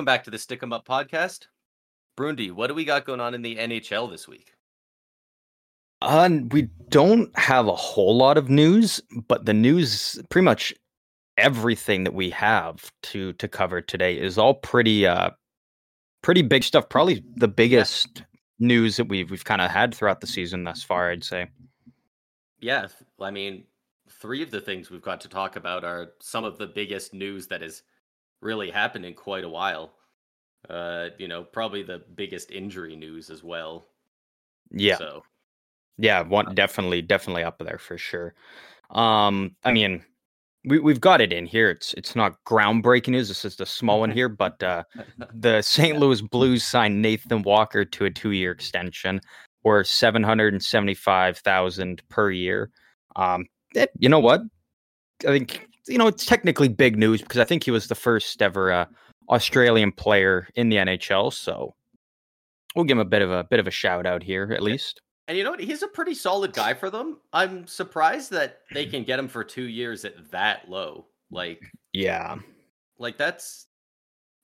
welcome back to the Stick 'em Up podcast. Brundy, what do we got going on in the NHL this week? Uh, we don't have a whole lot of news, but the news, pretty much everything that we have to to cover today, is all pretty uh pretty big stuff. Probably the biggest news that we've we've kind of had throughout the season thus far. I'd say. Yeah, I mean, three of the things we've got to talk about are some of the biggest news that has really happened in quite a while. Uh, you know, probably the biggest injury news as well. Yeah. So Yeah, one definitely definitely up there for sure. Um, I mean, we we've got it in here. It's it's not groundbreaking news. This is the small one here, but uh, the St. Louis Blues signed Nathan Walker to a two-year extension, or seven hundred and seventy-five thousand per year. Um, eh, you know what? I think you know it's technically big news because I think he was the first ever uh, Australian player in the NHL. So we'll give him a bit of a bit of a shout out here, at least. And you know what? He's a pretty solid guy for them. I'm surprised that they can get him for two years at that low. Like, Yeah, like that's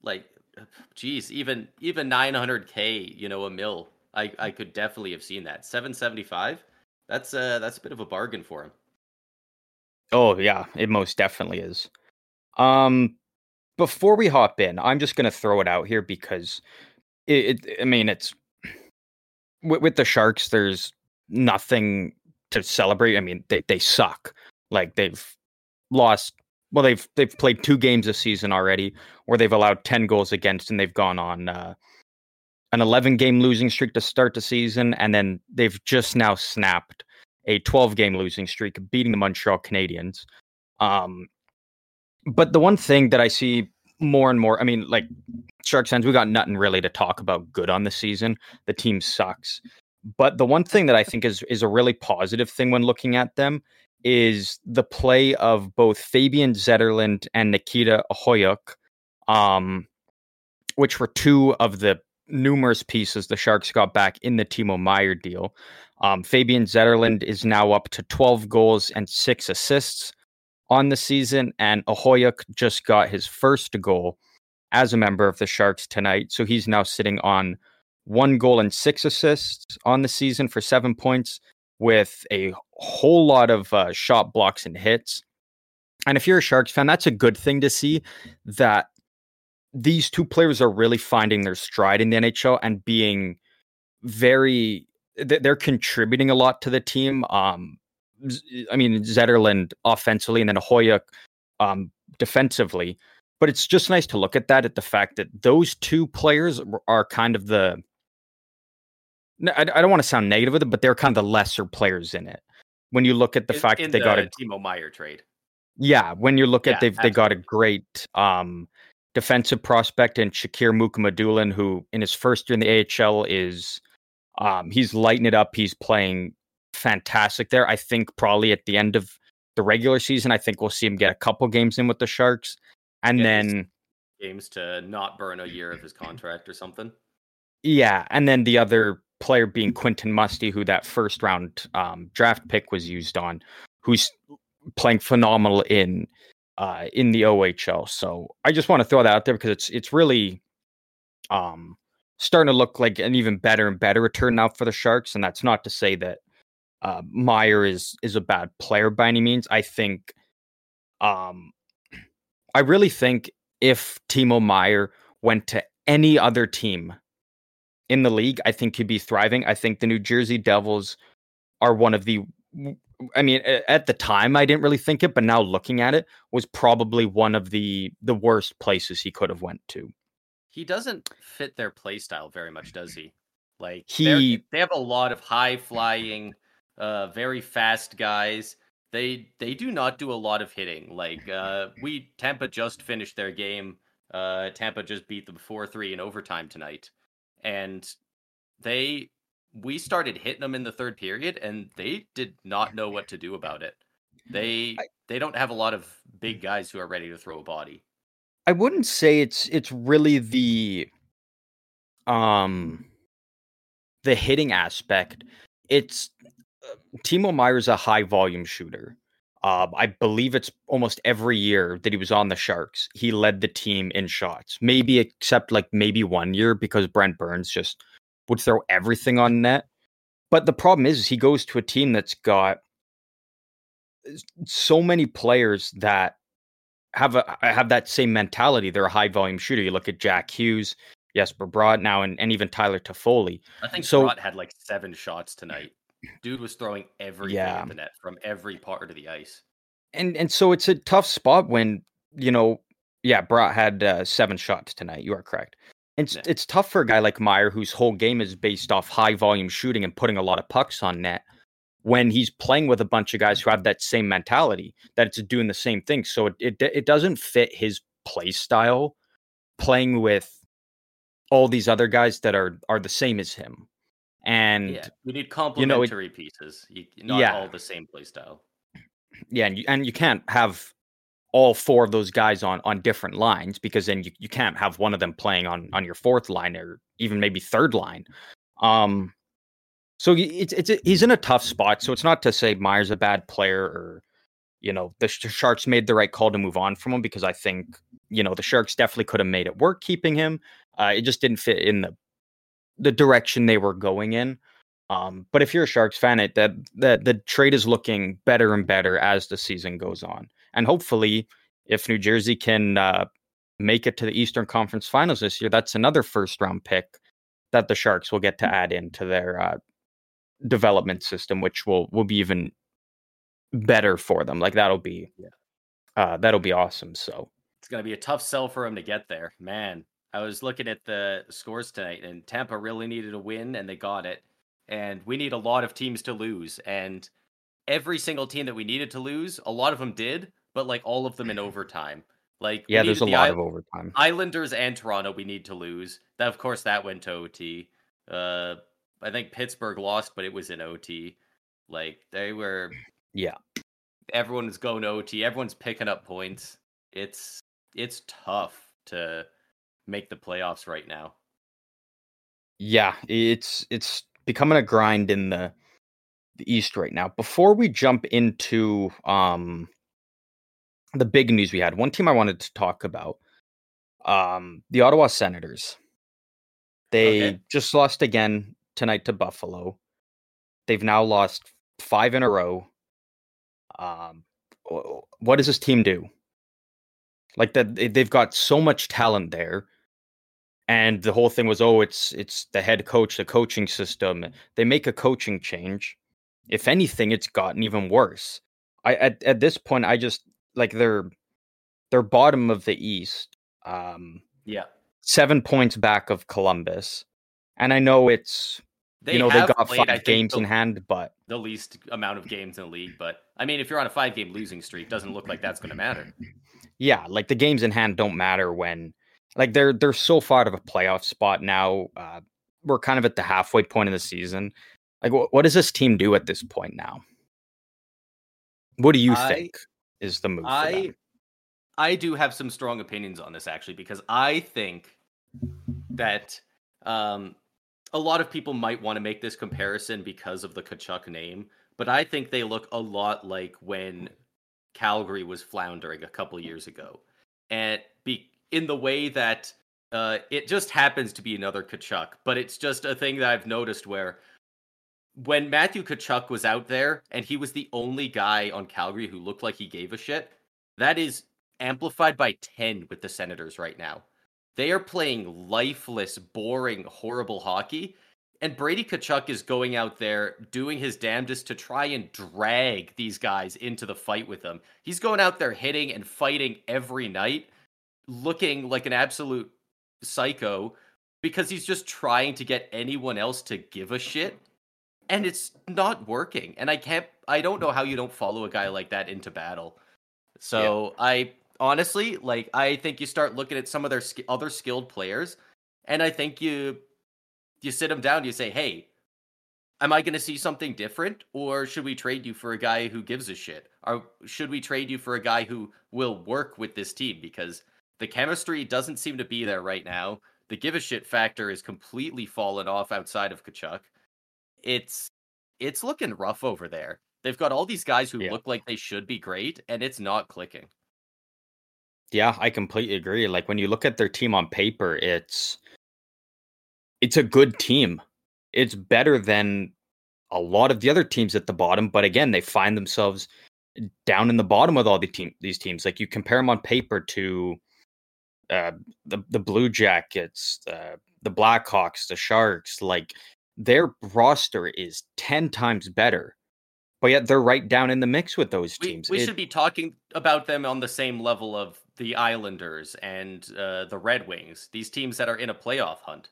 like, geez, even even 900k, you know, a mil. I I could definitely have seen that. 775. That's uh that's a bit of a bargain for him. Oh yeah, it most definitely is. Um, before we hop in, I'm just gonna throw it out here because it. it I mean, it's with, with the Sharks. There's nothing to celebrate. I mean, they they suck. Like they've lost. Well, they've they've played two games this season already, where they've allowed ten goals against, and they've gone on uh, an 11 game losing streak to start the season, and then they've just now snapped a 12 game losing streak, beating the Montreal Canadiens. Um, but the one thing that I see more and more, I mean, like Sharks fans, we got nothing really to talk about good on the season. The team sucks. But the one thing that I think is is a really positive thing when looking at them is the play of both Fabian Zetterlund and Nikita Okhotiuk, um, which were two of the numerous pieces the Sharks got back in the Timo Meier deal. Um, Fabian Zetterlund is now up to 12 goals and six assists on the season, and Okhotiuk just got his first goal as a member of the Sharks tonight. So he's now sitting on one goal and six assists on the season for seven points with a whole lot of uh, shot blocks and hits. And if you're a Sharks fan, that's a good thing to see that these two players are really finding their stride in the NHL and being very they're contributing a lot to the team. Um, I mean Zetterlund offensively and then Hoya um, defensively, but it's just nice to look at that at the fact that those two players are kind of the. I don't want to sound negative with it, but they're kind of the lesser players in it. When you look at the In- fact in that they got a Timo Meier trade. yeah, when you look Yeah, at they've they got a great um defensive prospect in Shakir Mukhamadullin, who in his first year in the AHL is um he's lighting it up. He's playing fantastic there. I think probably at the end of the regular season, I think we'll see him get a couple games in with the Sharks. And then Games to not burn a year of his contract or something. yeah, and then the other player being Quentin Musty, who that first round um draft pick was used on, who's playing phenomenal in uh in the OHL. So I just want to throw that out there because it's it's really um starting to look like an even better and better return now for the Sharks. And that's not to say that uh Meier is is a bad player by any means. I think um I really think if Timo Meier went to any other team in the league, I think he'd be thriving. I think the New Jersey Devils are one of the I mean, at the time, I didn't really think it, but now looking at it, was probably one of the the worst places he could have went to. He doesn't fit their play style very much, does he? Like He- they have a lot of high flying, uh, very fast guys. They they do not do a lot of hitting. Like uh, we Tampa just finished their game. Uh, Tampa just beat them four three in overtime tonight, and they we started hitting them in the third period, and they did not know what to do about it. They they don't have a lot of big guys who are ready to throw a body. I wouldn't say it's it's really the um the hitting aspect. It's uh, Timo Meier's a high volume shooter. Uh, I believe it's almost every year that he was on the Sharks, he led the team in shots. Maybe except like maybe one year because Brent Burns just would throw everything on net. But the problem is, he goes to a team that's got so many players that have a have that same mentality. They're a high volume shooter. You look at Jack Hughes, Jesper Bratt now, and, and even Tyler Toffoli. I think so, Bratt had like seven shots tonight. Dude was throwing everything yeah. at the net from every part of the ice. And and so it's a tough spot when you know, yeah, Bratt had uh, seven shots tonight. You are correct. It's yeah. it's tough for a guy like Meier, whose whole game is based off high volume shooting and putting a lot of pucks on net when he's playing with a bunch of guys who have that same mentality that it's doing the same thing. So it it, it doesn't fit his play style playing with all these other guys that are are the same as him. And yeah, we need complementary you know, it, pieces, you, not yeah. all the same play style. Yeah, and you, and you can't have all four of those guys on on different lines because then you, you can't have one of them playing on on your fourth line or even maybe third line. Um, so it's it's a, he's in a tough spot. So it's not to say Meier's a bad player or you know the Sharks made the right call to move on from him because I think you know the Sharks definitely could have made it work keeping him. Uh, it just didn't fit in the the direction they were going in. Um, but if you're a Sharks fan, it that that the trade is looking better and better as the season goes on, and hopefully, if New Jersey can uh, make it to the Eastern Conference Finals this year, that's another first round pick that the Sharks will get to add into their uh, development system, which will will be even better for them. Like that'll be yeah. uh, that'll be awesome. So it's gonna be a tough sell for them to get there, man. I was looking at the scores tonight, and Tampa really needed a win, and they got it. And we need a lot of teams to lose, and every single team that we needed to lose, a lot of them did, but like all of them in overtime. Like yeah, there's a the lot I- of overtime. Islanders and Toronto, we need to lose. That of course that went to OT. Uh, I think Pittsburgh lost, but it was in OT. Like they were, yeah. Everyone's going OT. Everyone's picking up points. It's it's tough to make the playoffs right now. Yeah, it's it's becoming a grind in the the East right now. Before we jump into um the big news we had, one team I wanted to talk about, um, the Ottawa Senators. They okay. just lost again tonight to Buffalo. They've now lost five in a row. Um, what does this team do? Like that, they've got so much talent there, and the whole thing was, oh, it's it's the head coach, the coaching system. They make a coaching change. If anything, it's gotten even worse. I at at this point, I just like they're they're bottom of the East. Um, yeah, seven points back of Columbus, and I know it's they you know they got played, five games the, in hand, but the least amount of games in the league. But I mean, if you're on a five game losing streak, doesn't look like that's going to matter. Yeah, like the games in hand don't matter when like they're they're so far out of a playoff spot now. Uh, we're kind of at the halfway point of the season. Like, what, what does this team do at this point now? What do you I, think is the move? I I do have some strong opinions on this actually because I think that um, a lot of people might want to make this comparison because of the Tkachuk name, but I think they look a lot like when Calgary was floundering a couple years ago, and be in the way that uh, it just happens to be another Tkachuk, but it's just a thing that I've noticed where when Matthew Tkachuk was out there and he was the only guy on Calgary who looked like he gave a shit, that is amplified by 10 with the Senators right now. They are playing lifeless, boring, horrible hockey. And Brady Tkachuk is going out there doing his damnedest to try and drag these guys into the fight with him. He's going out there hitting and fighting every night, looking like an absolute psycho because he's just trying to get anyone else to give a shit. And it's not working. And I can't, I don't know how you don't follow a guy like that into battle. So yeah. I honestly, like I think you start looking at some of their sk- other skilled players, and I think you you sit them down. You say, "Hey, am I going to see something different, or should we trade you for a guy who gives a shit? Or should we trade you for a guy who will work with this team? Because the chemistry doesn't seem to be there right now. The give a shit factor is completely fallen off outside of Tkachuk. It's it's looking rough over there. They've got all these guys who Yeah. look like they should be great, and it's not clicking. Yeah, I completely agree. Like when you look at their team on paper, it's it's a good team. It's better than a lot of the other teams at the bottom, but again, they find themselves down in the bottom with all the team these teams. Like you compare them on paper to uh, the the Blue Jackets, uh, the Blackhawks, the Sharks. Like their roster is ten times better, but yet they're right down in the mix with those We, teams. we It- should be talking about them on the same level of the Islanders and uh, the Red Wings. These teams that are in a playoff hunt,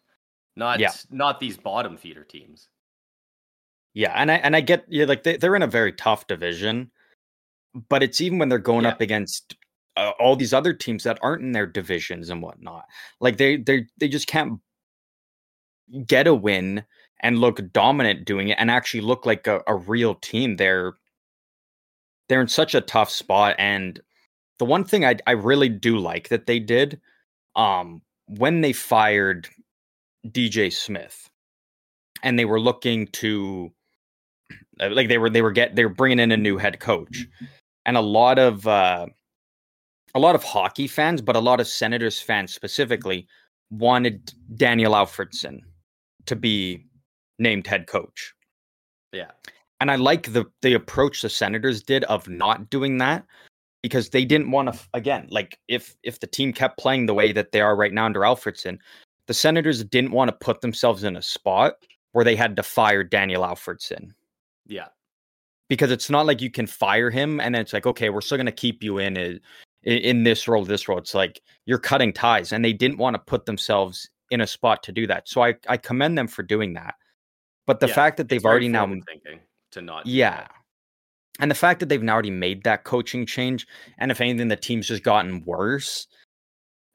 not Yeah. not these bottom feeder teams. Yeah, and I and I get yeah, like they, they're in a very tough division, but it's even when they're going Yeah. up against uh, all these other teams that aren't in their divisions and whatnot. Like they they they just can't get a win and look dominant doing it and actually look like a, a real team. They're they're in such a tough spot. And the one thing I I really do like that they did, um, when they fired DJ Smith, and they were looking to uh, like they were they were get they were bringing in a new head coach and a lot of uh a lot of hockey fans but a lot of senators fans specifically wanted daniel alfredsson to be named head coach. Yeah, and i like the the approach the senators did of not doing that because they didn't want to again like if if the team kept playing the way that they are right now under alfredsson the senators didn't want to put themselves in a spot where they had to fire daniel alfredsson. Yeah, because it's not like you can fire him and then it's like okay we're still going to keep you in in in this role this role. It's like you're cutting ties and they didn't want to put themselves in a spot to do that. So i i commend them for doing that but the Yeah, fact that they've already now thinking to not. yeah. and the fact that they've now already made that coaching change and if anything the team's just gotten worse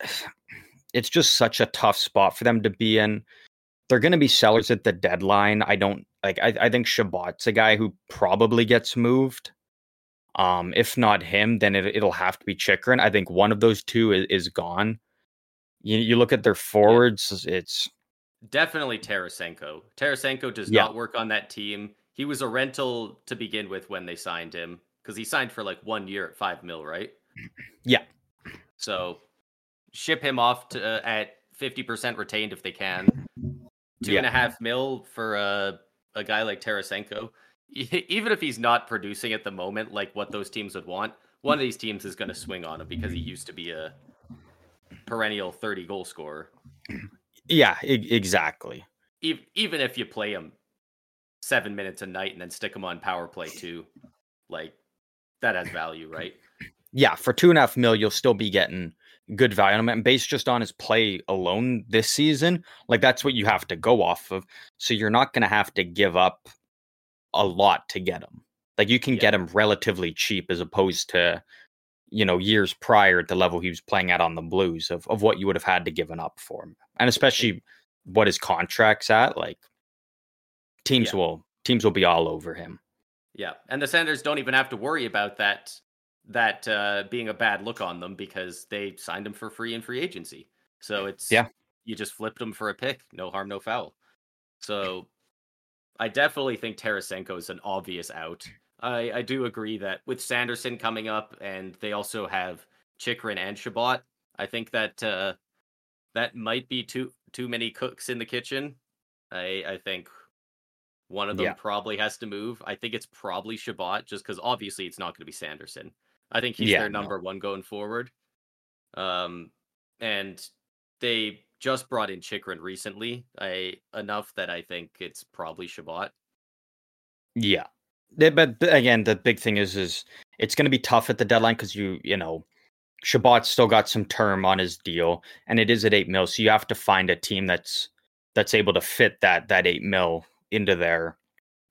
it's just such a tough spot for them to be in. They're going to be sellers at the deadline. I don't like I, I think Chabot's a guy who probably gets moved. Um if not him then it, it'll have to be Chychrun. I think one of those two is, is gone. You, you look at their forwards it's Definitely Tarasenko. Tarasenko does Yeah. not work on that team. He was a rental to begin with when they signed him because he signed for like one year at five mil, right? Yeah. So ship him off to uh, at fifty percent retained if they can. Two and a half mil for a a guy like Tarasenko. Even if he's not producing at the moment, like what those teams would want, one of these teams is going to swing on him because he used to be a perennial thirty goal scorer. Yeah e- exactly Ev- even if you play him seven minutes a night and then stick him on power play too, like that has value, right? yeah, for two and a half mil, you'll still be getting good value on him. And based just on his play alone this season, like that's what you have to go off of. So you're not going to have to give up a lot to get him. Like you can Yeah. get him relatively cheap as opposed to, you know, years prior at the level he was playing at on the Blues of, of what you would have had to given up for him. And especially what his contract's at, like teams Yeah. will teams will be all over him. Yeah, and the Senators don't even have to worry about that that uh, being a bad look on them because they signed him for free in free agency. So it's Yeah. you just flipped him for a pick, no harm, no foul. So I definitely think Tarasenko is an obvious out. I, I do agree that with Sanderson coming up, and they also have Chychrun and Chabot. I think that uh, that might be too too many cooks in the kitchen. I I think one of them Yeah. probably has to move. I think it's probably Chabot, just because obviously it's not going to be Sanderson. I think he's Yeah, their no. number one going forward. Um, and they just brought in Chychrun recently. I enough that I think it's probably Chabot. Yeah. Yeah, But, again, the big thing is is it's going to be tough at the deadline because you you know Chabot's still got some term on his deal, and it is at eight mil. So you have to find a team that's that's able to fit that that eight mil into their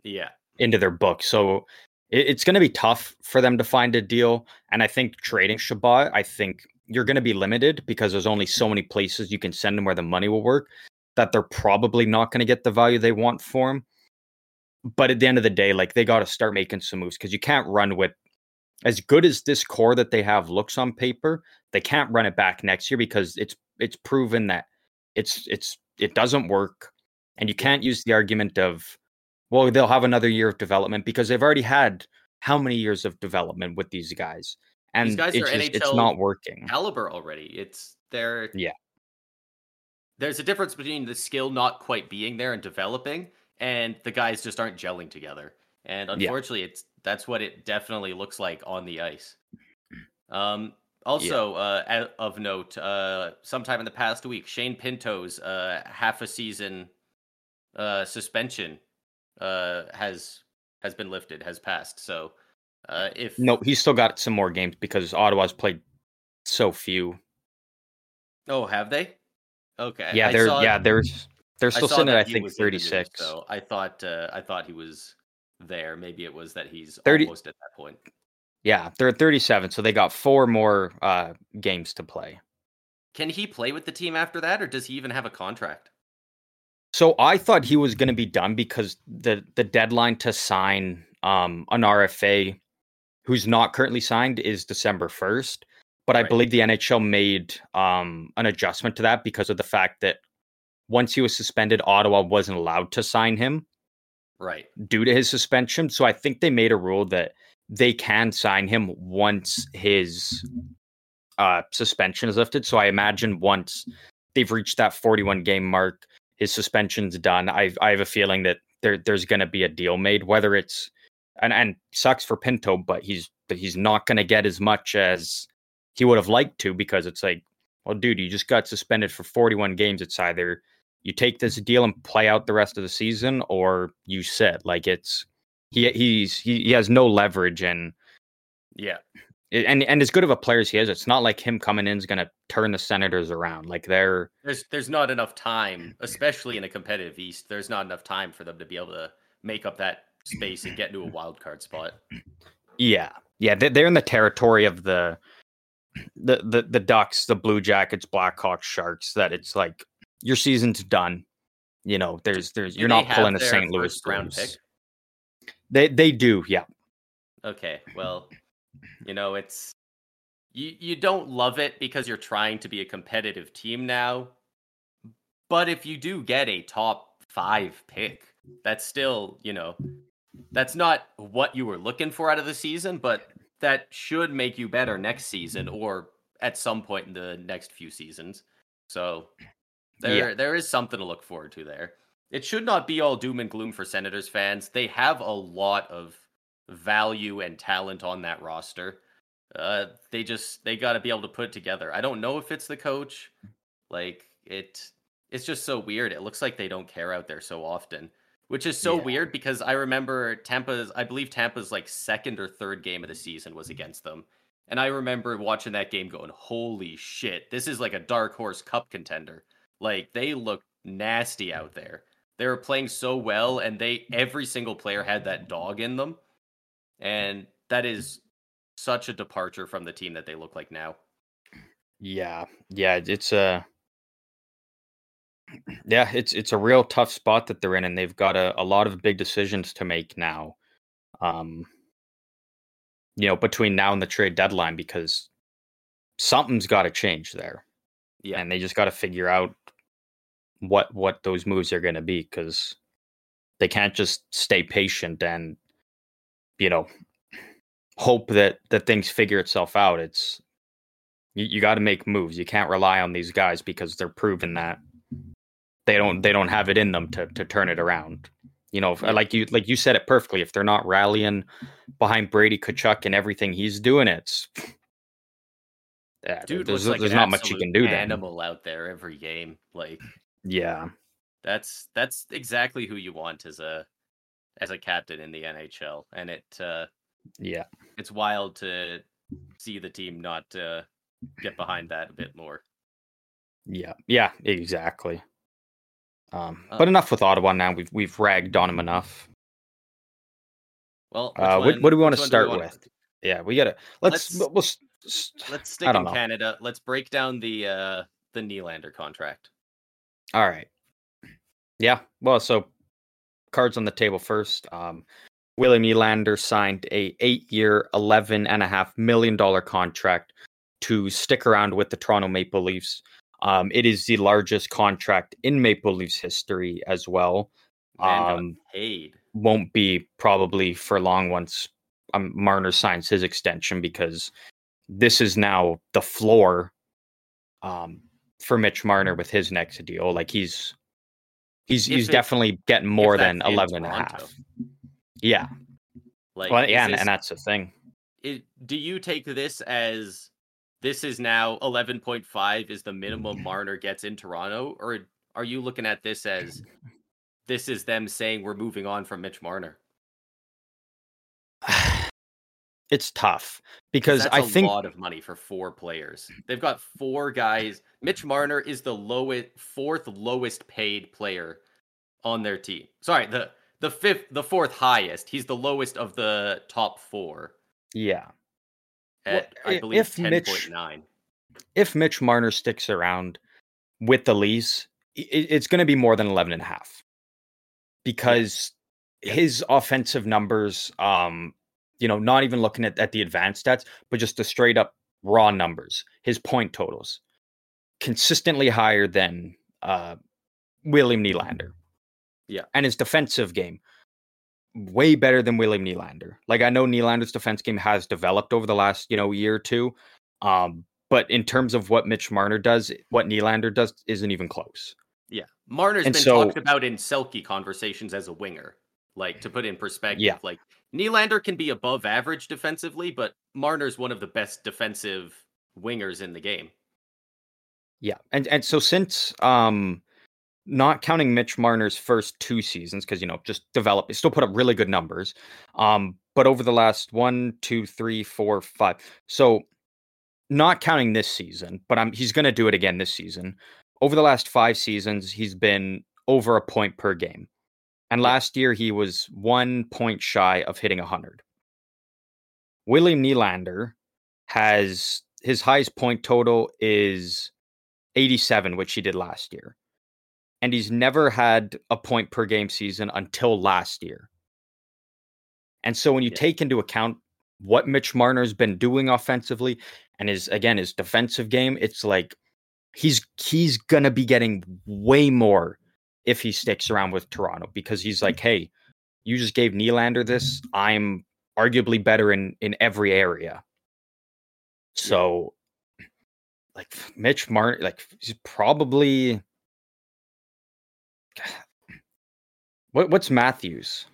Yeah, into their book. So it, it's going to be tough for them to find a deal. And I think trading Chabot, I think you're going to be limited because there's only so many places you can send him where the money will work. That they're probably not going to get the value they want for him. But at the end of the day, like they got to start making some moves because you can't run with as good as this core that they have looks on paper. They can't run it back next year because it's it's proven that it's it's it doesn't work, and you can't use the argument of well they'll have another year of development because they've already had how many years of development with these guys, and These guys it's are just it's not working. caliber already. It's they're Yeah. There's a difference between the skill not quite being there and developing, and the guys just aren't gelling together. And unfortunately, it's that's what it definitely looks like on the ice. Um, also, uh, of note, uh, sometime in the past week, Shane Pinto's uh, half a season uh, suspension uh, has has been lifted, has passed. So, uh, if No, he's still got some more games because Ottawa's played so few. oh, have they? Okay, Yeah, I yeah, there's they're still sitting at I think was in the news, 36. So I thought uh, I thought he was there. Maybe it was that he's 30 almost at that point. Yeah, they're at 37, so they got four more uh games to play. Can he play with the team after that, or does he even have a contract? So I thought he was going to be done because the the deadline to sign um an RFA who's not currently signed is December 1st, but I believe the NHL made um an adjustment to that because of the fact that once he was suspended Ottawa wasn't allowed to sign him Right. due to his suspension. So I think they made a rule that they can sign him once his uh, suspension is lifted. So I imagine once they've reached that 41 game mark, his suspension's done. I I have a feeling that there there's going to be a deal made. Whether it's and and sucks for Pinto, but he's but he's not going to get as much as he would have liked to because it's like, well, dude, you just got suspended for 41 games. It's either you take this deal and play out the rest of the season, or you sit. Like it's he he's he, he has no leverage and Yeah. and and as good of a player as he is, it's not like him coming in is going to turn the Senators around. Like they're There's there's not enough time, especially in a competitive East. There's not enough time for them to be able to make up that space and get into a wild card spot. yeah yeah they- they're in the territory of the the the the Ducks, the Blue Jackets, Blackhawks, Sharks. That it's like your season's done. You know, there's there's Do you're not pulling a St. Louis round pick? They they do, yeah. Okay, well, you know, it's you you don't love it because you're trying to be a competitive team now. But if you do get a top 5 pick, that's still, you know, that's not what you were looking for out of the season, but that should make you better next season or at some point in the next few seasons. So there there is something to look forward to there. It should not be all doom and gloom for Senators fans. They have a lot of value and talent on that roster. Uh, they just they got to be able to put it together. I don't know if it's the coach. Like it, it's just so weird. It looks like they don't care out there so often, which is so Yeah. weird because I remember Tampa's. I believe Tampa's like second or third game of the season was against them, and I remember watching that game going, "Holy shit! This is like a dark horse cup contender." Like they look nasty out there. They were playing so well, and they every single player had that dog in them, and that is such a departure from the team that they look like now. Yeah, yeah, it's a yeah, it's it's a real tough spot that they're in, and they've got a, a lot of big decisions to make now. Um, you know, between now and the trade deadline, because something's got to change there, Yeah, and they just got to figure out what what those moves are going to be, because they can't just stay patient and you know hope that that things figure itself out. It's you, you got to make moves. You can't rely on these guys because they're proven that they don't they don't have it in them to to turn it around. You know, like you like you said it perfectly. If they're not rallying behind Brady Tkachuk and everything he's doing, it's yeah, dude, there's, like there's not much you can do then. Animal out there every game. Like Yeah, that's that's exactly who you want as a as a captain in the NHL, and it uh, yeah, it's wild to see the team not uh, get behind that a bit more. yeah, yeah, exactly. Um, Uh, but enough with Ottawa now. We've we've ragged on him enough. Well, Uh, what, one- what do we want to start with? Yeah, we gotta let's Let's- we'll, Let's stick in know. Canada. Let's break down the uh, the Nylander contract. All right. Yeah. Well, so cards on the table first. Um, William Nylander signed a eight-year, eleven and a half million dollar contract to stick around with the Toronto Maple Leafs. Um, it is the largest contract in Maple Leafs history as well. Um, paid. won't be probably for long once um, Marner signs his extension because this is now the floor um, for Mitch Marner with his next deal. Like he's he's If he's it- definitely getting more than in 11 and a half. Yeah. Like, well, yeah, and, this- and that's the thing. it, do you take this as this is now 11.5 is the minimum Marner gets in Toronto, or are you looking at this as this is them saying we're moving on from Mitch Marner? It's tough 'Cause because that's I a think lot of money for four players. They've got four guys. Mitch Marner is the lowest, fourth lowest paid player on their team. Sorry, the the fifth, the fourth highest. He's the lowest of the top four yeah. At i- I believe if Mitch- point. If Mitch Marner sticks around with the lease, it's going to be more than 11 and a half because Yeah. his offensive numbers, um, you know, not even looking at, at the advanced stats, but just the straight up raw numbers, his point totals, consistently higher than uh, William Nylander. Yeah. And his defensive game, way better than William Nylander. Like I know Nylander's defense game has developed over the last, you know, year or two. Um, but in terms of what Mitch Marner does, what Nylander does isn't even close. Yeah, Marner's And been so- talked about in Selke conversations as a winger. Like to put in perspective, Yeah. like Nylander can be above average defensively, but Marner's one of the best defensive wingers in the game. Yeah, and and so since um, not counting Mitch Marner's first two seasons, because you know just develop, still put up really good numbers. Um, but over the last one, two, three, four, five, so not counting this season, but I'm he's going to do it again this season. Over the last five seasons, he's been over a point per game, and last year he was one point shy of hitting hundred. William Nylander has his highest point total is 87, which he did last year. And he's never had a point per game season until last year. And so when you Yeah. take into account what Mitch Marner's been doing offensively and his again his defensive game, it's like he's he's gonna be getting way more if he sticks around with Toronto because he's like, hey, you just gave Nylander this. I'm arguably better in in every area. So like Mitch Martin, like he's probably what what's Matthews?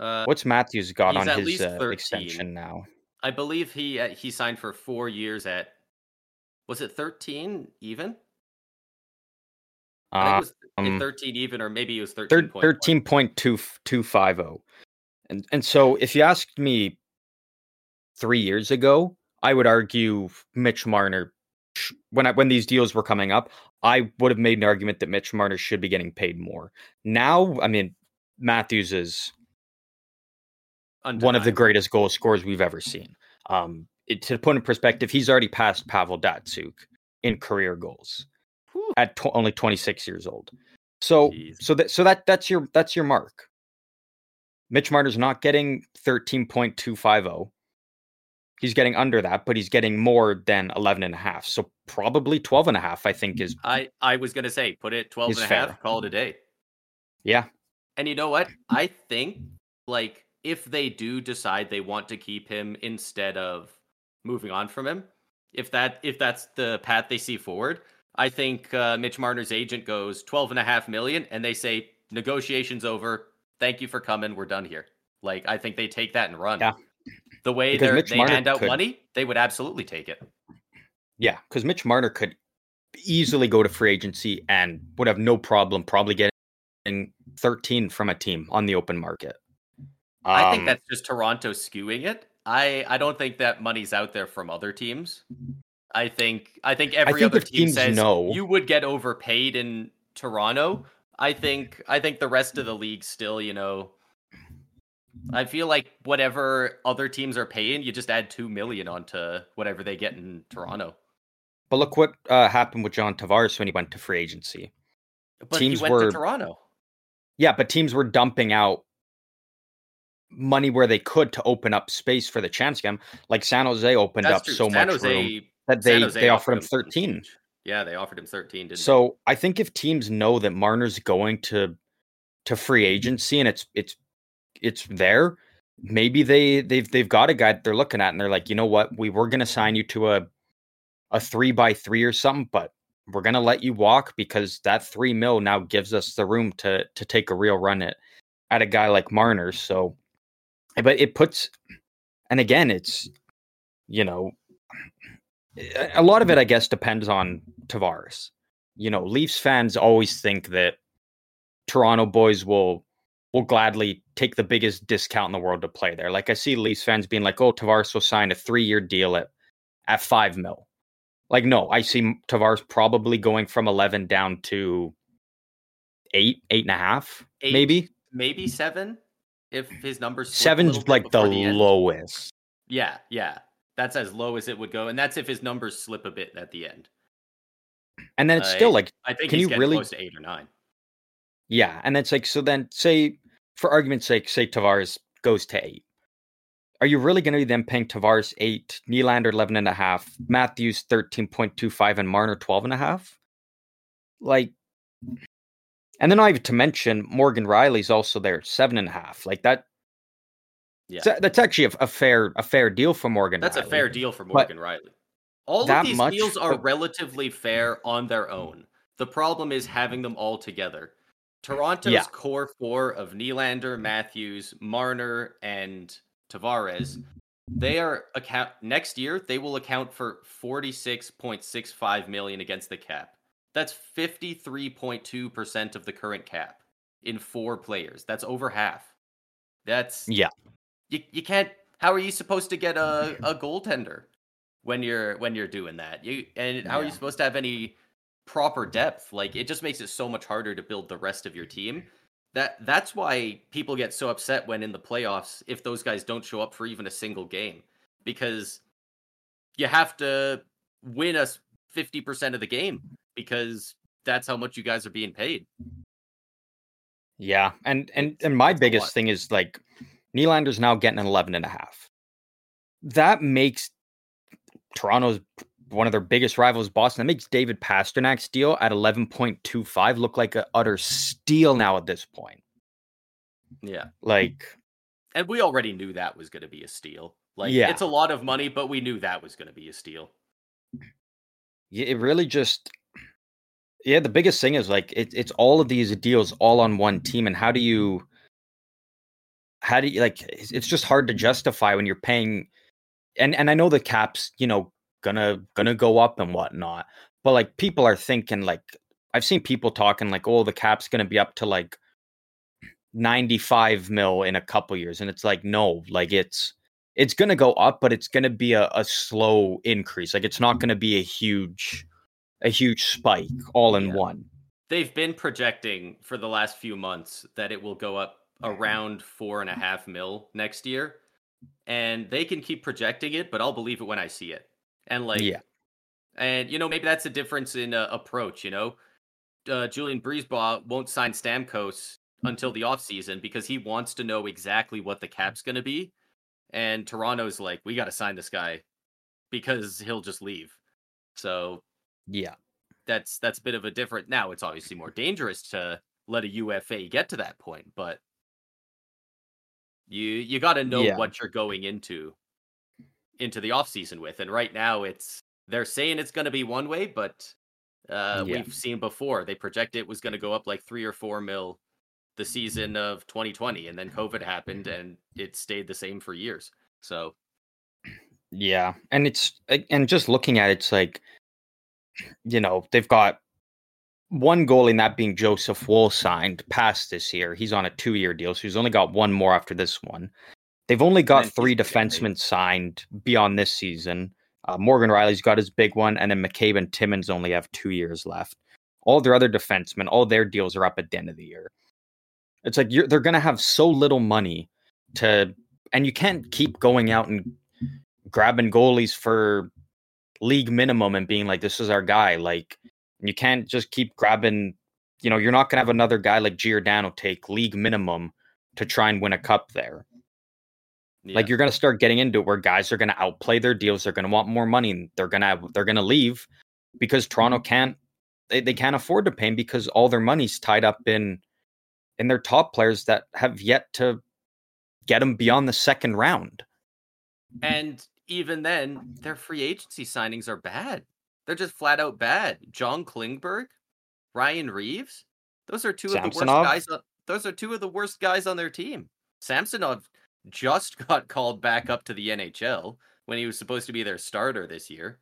Uh, What's Matthews got on his uh, 13. extension now? I believe he uh, he signed for four years at was it thirteen even? I think it was th- Um, thirteen even, or maybe it was Thir- thirteen. Thirteen point two two five zero, and and so if you asked me three years ago, I would argue Mitch Marner. When I, when these deals were coming up, I would have made an argument that Mitch Marner should be getting paid more. Now, I mean, Matthews is one of the greatest goal scorers we've ever seen. Um, it, to put in perspective, he's already passed Pavel Datsyuk in career goals Whew. at tw- only 26 years old. So, Jeez. so that so that that's your that's your mark. Mitch Marner's not getting 13.250. oh. He's getting under that, but he's getting more than 11 and a half. So probably 12 and a half, I think is mm, I I was gonna say put it 12 and a half, call it a day. yeah. And you know what? I think like if they do decide they want to keep him instead of moving on from him, if that if that's the path they see forward, I think uh, Mitch Marner's agent goes 12 and a half million and they say negotiations over. Thank you for coming. We're done here. Like I think they take that and run. Yeah. The way they hand out could- money, they would absolutely take it. Yeah, because Mitch Marner could easily go to free agency and would have no problem probably getting 13 from a team on the open market. I think Um, that's just Toronto skewing it. I I don't think that money's out there from other teams. I think I think every think other team says know- you would get overpaid in Toronto. I think I think the rest of the league still, you know, I feel like whatever other teams are paying, you just add two million onto whatever they get in Toronto. But look what uh, happened with John Tavares when he went to free agency. But Teams he went were- to Toronto. Yeah, but teams were dumping out money where they could to open up space for the chance game. Like San Jose opened That's up true. so San much Jose, room that they they offered him 13. huge. Yeah, they offered him 13, didn't they? So I think if teams know that Marner's going to to free agency and it's it's it's there, maybe they they've they've got a guy that they're looking at and they're like, you know what, we were gonna sign you to a a three by three or something, but we're gonna let you walk because that three mil now gives us the room to to take a real run at at a guy like Marner. So, but it puts, and again, it's you know, a lot of it, I guess, depends on Tavares. You know, Leafs fans always think that Toronto boys will will gladly take the biggest discount in the world to play there. Like I see Leafs fans being like, "Oh, Tavares will sign a three year deal at at five mil." Like, no, I see Tavares probably going from eleven down to eight, eight and a half, Eight, maybe. maybe seven if his numbers. Seven's like the end. lowest. Yeah, yeah, that's as low as it would go, and that's if his numbers slip a bit at the end. And then it's still Uh, like, I think Can he's you really- close to eight or nine. yeah. And it's like, so then say, for argument's sake, say Tavares goes to eight. Are you really going to be then paying Tavares eight, Nylander 11 and a half, Matthews 13.25, and Marner 12 and a half? Like, and then I have to mention Morgan Rielly's also there, seven and a half. Like that, Yeah, so that's actually a, a fair a fair deal for Morgan. that's a fair deal for Morgan Rielly. All of these much deals are for- relatively fair on their own. The problem is having them all together. Toronto's core four of Nylander, Matthews, Marner, and Tavares, they are account next year. They will account for forty six point six five million against the cap. That's fifty three point two percent of the current cap in four players. That's over half. That's Yeah. You, you can't how are you supposed to get a, mm-hmm. a goaltender when you're when you're doing that? You and how are you supposed to have any proper depth? Like it just makes it so much harder to build the rest of your team. That that's why people get so upset when in the playoffs if those guys don't show up for even a single game because you have to win us 50% of the game because that's how much you guys are being paid. Yeah, and and and my biggest thing is like Nylander's now getting an 11 and a half. That makes Toronto's one of their biggest rivals, Boston. That makes David Pastrnak's deal at 11.25 look like an utter steal now at this point. yeah Like, and we already knew that was going to be a steal like Yeah. it's a lot of money but we knew that was going to be a steal y- it really just yeah, the biggest thing is like it, it's all of these deals all on one team, and how do you how do you like it's it's just hard to justify when you're paying and and I know the caps, you know, gonna gonna go up and whatnot, but like people are thinking like I've seen people talking like, oh, the cap's gonna be up to like 95 mil in a couple years, and it's like no, like it's it's gonna go up, but it's gonna be a, a slow increase. Like it's not gonna be a huge a huge spike all in Yeah. one. they've been projecting for the last few months that it will go up around four and a half mil next year and they can keep projecting it but i'll believe it when i see it. And like yeah, and you know maybe that's a difference in uh, approach you know? Uh, julien BriseBois won't sign stamkos until the offseason because he wants to know exactly what the cap's going to be and toronto's like we got to sign this guy because he'll just leave. So yeah, that's that's a bit of a different now it's obviously more dangerous to let a UFA get to that point but you you got to know Yeah. what you're going into into the off season with and right now it's they're saying it's going to be one way but uh Yeah. we've seen before they project it was going to go up like 3 or 4 mil the season of 2020 and then covid happened and it stayed the same for years so yeah, and it's and just looking at it, it's like you know they've got one goalie, and that being Joseph Woll, signed past this year. He's on a two-year deal, so he's only got one more after this one. They've only got three he's gonna get paid. defensemen signed beyond this season. Uh, Morgan Rielly's got his big one, and then McCabe and Timmins only have two years left. All their other defensemen, all their deals are up at the end of the year. It's like you're, they're going to have so little money to, and you can't keep going out and grabbing goalies for league minimum and being like, this is our guy. Like, you can't just keep grabbing, you know, you're not going to have another guy like Giordano take league minimum to try and win a cup there. Like you're going to start getting into it where guys are going to outplay their deals. They're going to want more money. And they're going to they're going to leave because Toronto mm-hmm. can't they, they can't afford to pay 'em because all their money's tied up in in their top players that have yet to get them beyond the second round. And even then, their free agency signings are bad. They're just flat out bad. John Klingberg, Ryan Reaves, those are two Samsonov. of the worst guys. Those are two of the worst guys on their team. Samsonov just got called back up to the NHL when he was supposed to be their starter this year.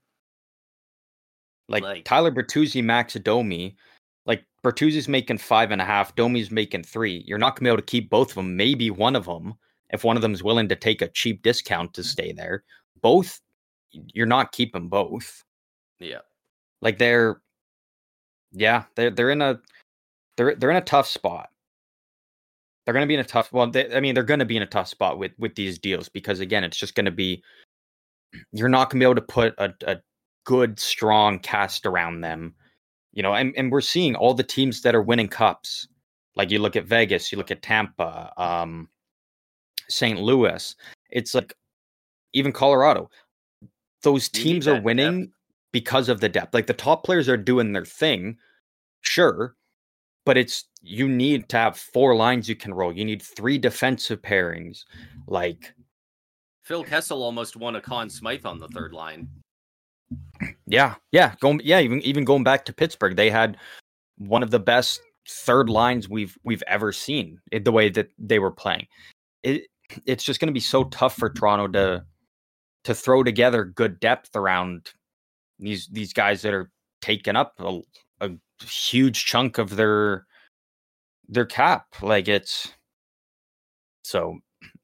Like, like Tyler Bertuzzi, Max Domi, like Bertuzzi's making five and a half, Domi's making three. You're not gonna be able to keep both of them. Maybe one of them, if one of them is willing to take a cheap discount to mm. stay there. Both, you're not keeping both. Yeah, like they're, yeah, they're they're in a, they're they're in a tough spot. They're going to be in a tough. Well, they, I mean, they're going to be in a tough spot with with these deals because again, it's just going to be. You're not going to be able to put a, a good, strong cast around them. You know, and, and we're seeing all the teams that are winning cups. Like you look at Vegas, you look at Tampa, um, St. Louis. It's like even Colorado. Those teams are winning depth. Because of the depth. Like the top players are doing their thing, sure, but it's you need to have four lines you can roll. You need three defensive pairings. Like Phil Kessel almost won a Conn Smythe on the third line. Yeah, yeah, going yeah, even even going back to Pittsburgh, they had one of the best third lines we've we've ever seen. In the way that they were playing, it it's just going to be so tough for Toronto to to throw together good depth around these these guys that are taking up a, a huge chunk of their their cap. Like it's so.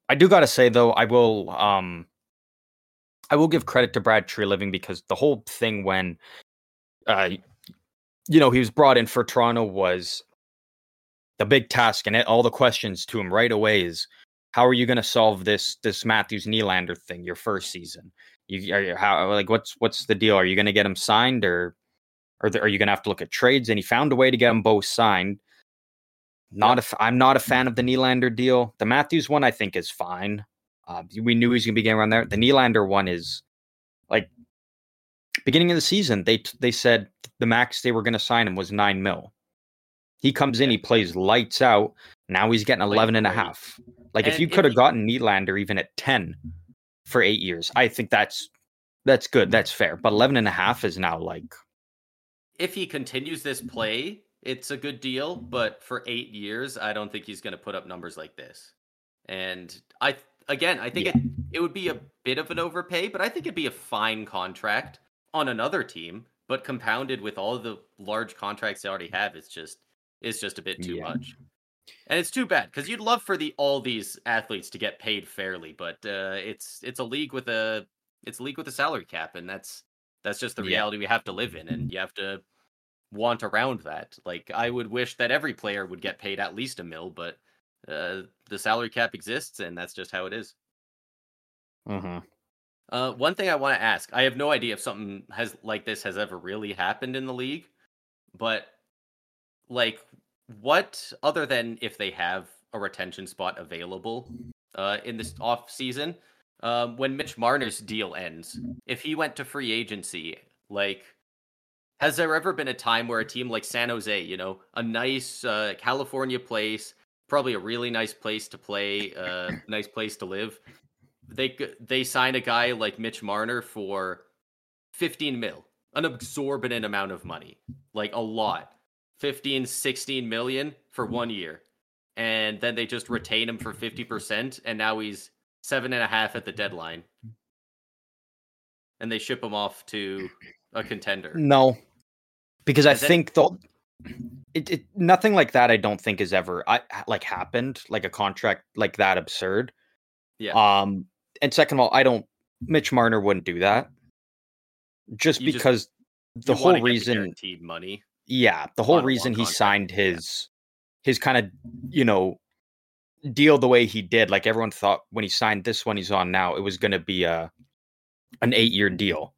I do got to say though, I will um I will give credit to Brad Treliving because the whole thing when, uh, you know, he was brought in for Toronto was the big task, and it, all the questions to him right away is, how are you going to solve this this Matthews Nylander thing your first season? You are you, how like what's what's the deal? Are you going to get him signed or or are you going to have to look at trades? And he found a way to get them both signed. Not if I'm not a fan of the Nylander deal. The Matthews one I think is fine. Uh, we knew he was going to be getting around there. The Nylander one is like beginning of the season. They they said the max they were going to sign him was nine mil. He comes in, he plays lights out. Now he's getting 11 and a half. Like and if you could have gotten Nylander even at 10 for eight years, I think that's that's good. That's fair. But 11 and a half is now like. If he continues this play, it's a good deal. But for eight years, I don't think he's going to put up numbers like this. And I again, I think yeah. it it would be a bit of an overpay, but I think it'd be a fine contract on another team. But compounded with all the large contracts they already have, it's just it's just a bit too yeah. much. And it's too bad because you'd love for the all these athletes to get paid fairly, but uh, it's it's a league with a it's a league with a salary cap, and that's that's just the reality yeah. we have to live in, and you have to want around that. Like I would wish that every player would get paid at least a mil, but uh, the salary cap exists, and that's just how it is. Mm-hmm. Uh, one thing I want to ask: I have no idea if something has like this has ever really happened in the league, but like, what other than if they have a retention spot available uh, in this off season, um, when Mitch Marner's deal ends, if he went to free agency, like has there ever been a time where a team like San Jose, you know, a nice uh, California place, probably a really nice place to play, uh, nice place to live. They they sign a guy like Mitch Marner for 15 mil, an exorbitant amount of money, like a lot, 15, 16 million for one year, and then they just retain him for 50 percent, and now he's seven and a half at the deadline, and they ship him off to a contender. No, because I think the it, it nothing like that. I don't think has ever I like happened like a contract like that absurd. Yeah. Um. And second of all, I don't. Mitch Marner wouldn't do that. Just you because just, the whole reason guaranteed money. Yeah, the whole reason he signed his yeah. his kind of you know deal the way he did. Like everyone thought when he signed this one he's on now, it was going to be a an eight year deal,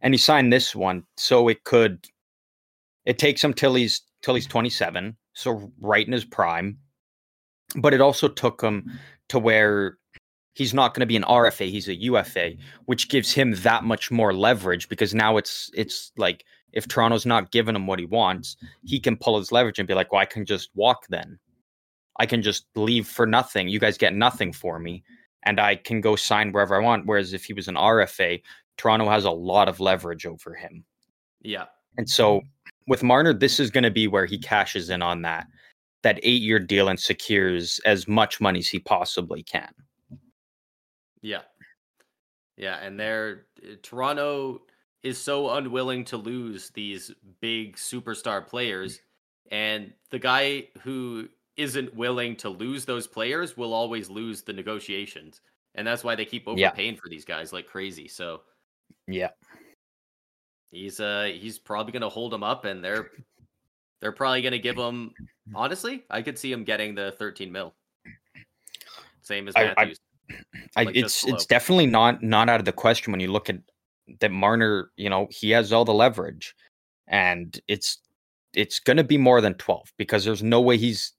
and he signed this one so it could it takes him till he's till he's 27, so right in his prime. But it also took him to where he's not going to be an RFA, he's a UFA, which gives him that much more leverage because now it's it's like if Toronto's not giving him what he wants, he can pull his leverage and be like, "Well, I can just walk then." I can just leave for nothing. You guys get nothing for me, and I can go sign wherever I want. Whereas if he was an RFA, Toronto has a lot of leverage over him. Yeah. And so with Marner, this is going to be where he cashes in on that that eight year deal and secures as much money as he possibly can. Yeah. Yeah, and they're uh, Toronto is so unwilling to lose these big superstar players and the guy who isn't willing to lose those players will always lose the negotiations. And that's why they keep overpaying yeah. for these guys like crazy. So Yeah. He's uh he's probably gonna hold him up and they're they're probably gonna give him honestly, I could see him getting the 13 mil. Same as Matthews. I, like it's it's definitely not not out of the question when you look at that Marner, you know, he has all the leverage. And it's it's gonna be more than 12 because there's no way he's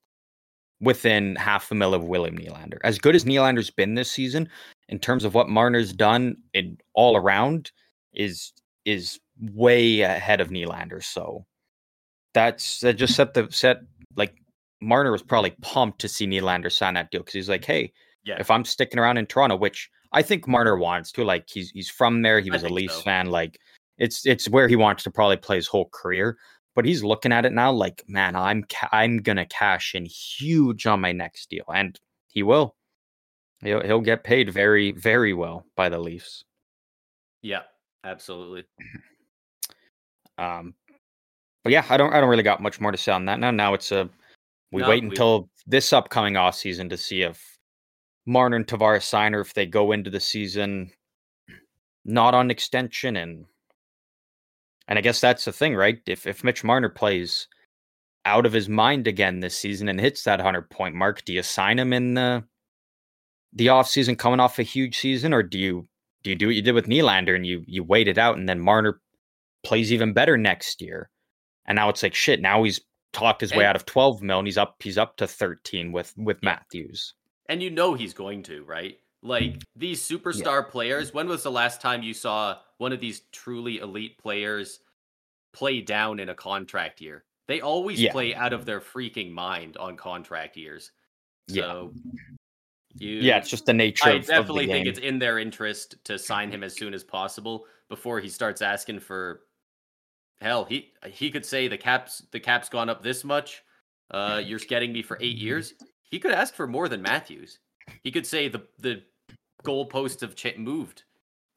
within half a mil of William Nylander. As good as Nylander's been this season, in terms of what Marner's done in all around, is is way ahead of Nylander. So that's that just set the set like Marner was probably pumped to see Nylander sign that deal because he's like, hey, yeah. if I'm sticking around in Toronto, which I think Marner wants to, like he's he's from there, he was a Leafs so. fan, like it's it's where he wants to probably play his whole career. But he's looking at it now like, man, I'm ca- I'm gonna cash in huge on my next deal, and he will. He'll he'll get paid very very well by the Leafs. Yeah, absolutely. Um, but yeah, I don't I don't really got much more to say on that. Now now it's a we no, wait until we... this upcoming off season to see if Marner and Tavares sign or if they go into the season not on extension and and I guess that's the thing, right? If if Mitch Marner plays out of his mind again this season and hits that hundred point mark, do you sign him in the the off season coming off a huge season, or do you do you do what you did with Nylander and you you wait it out and then Marner plays even better next year. And now it's like shit. Now he's talked his way out of 12 mil and he's up he's up to 13 with with. Matthews. And you know he's going to, right? Like these superstar yeah. players, when was the last time you saw one of these truly elite players play down in a contract year? They always yeah. play out of their freaking mind on contract years. So you, yeah, it's just the nature. Of the contract. I of, definitely of think it's in their interest to sign him as soon as possible before he starts asking for. Hell, he he could say the caps the cap's gone up this much. Uh, you're getting me for eight years. He could ask for more than Matthews. He could say the the goalposts have ch- moved,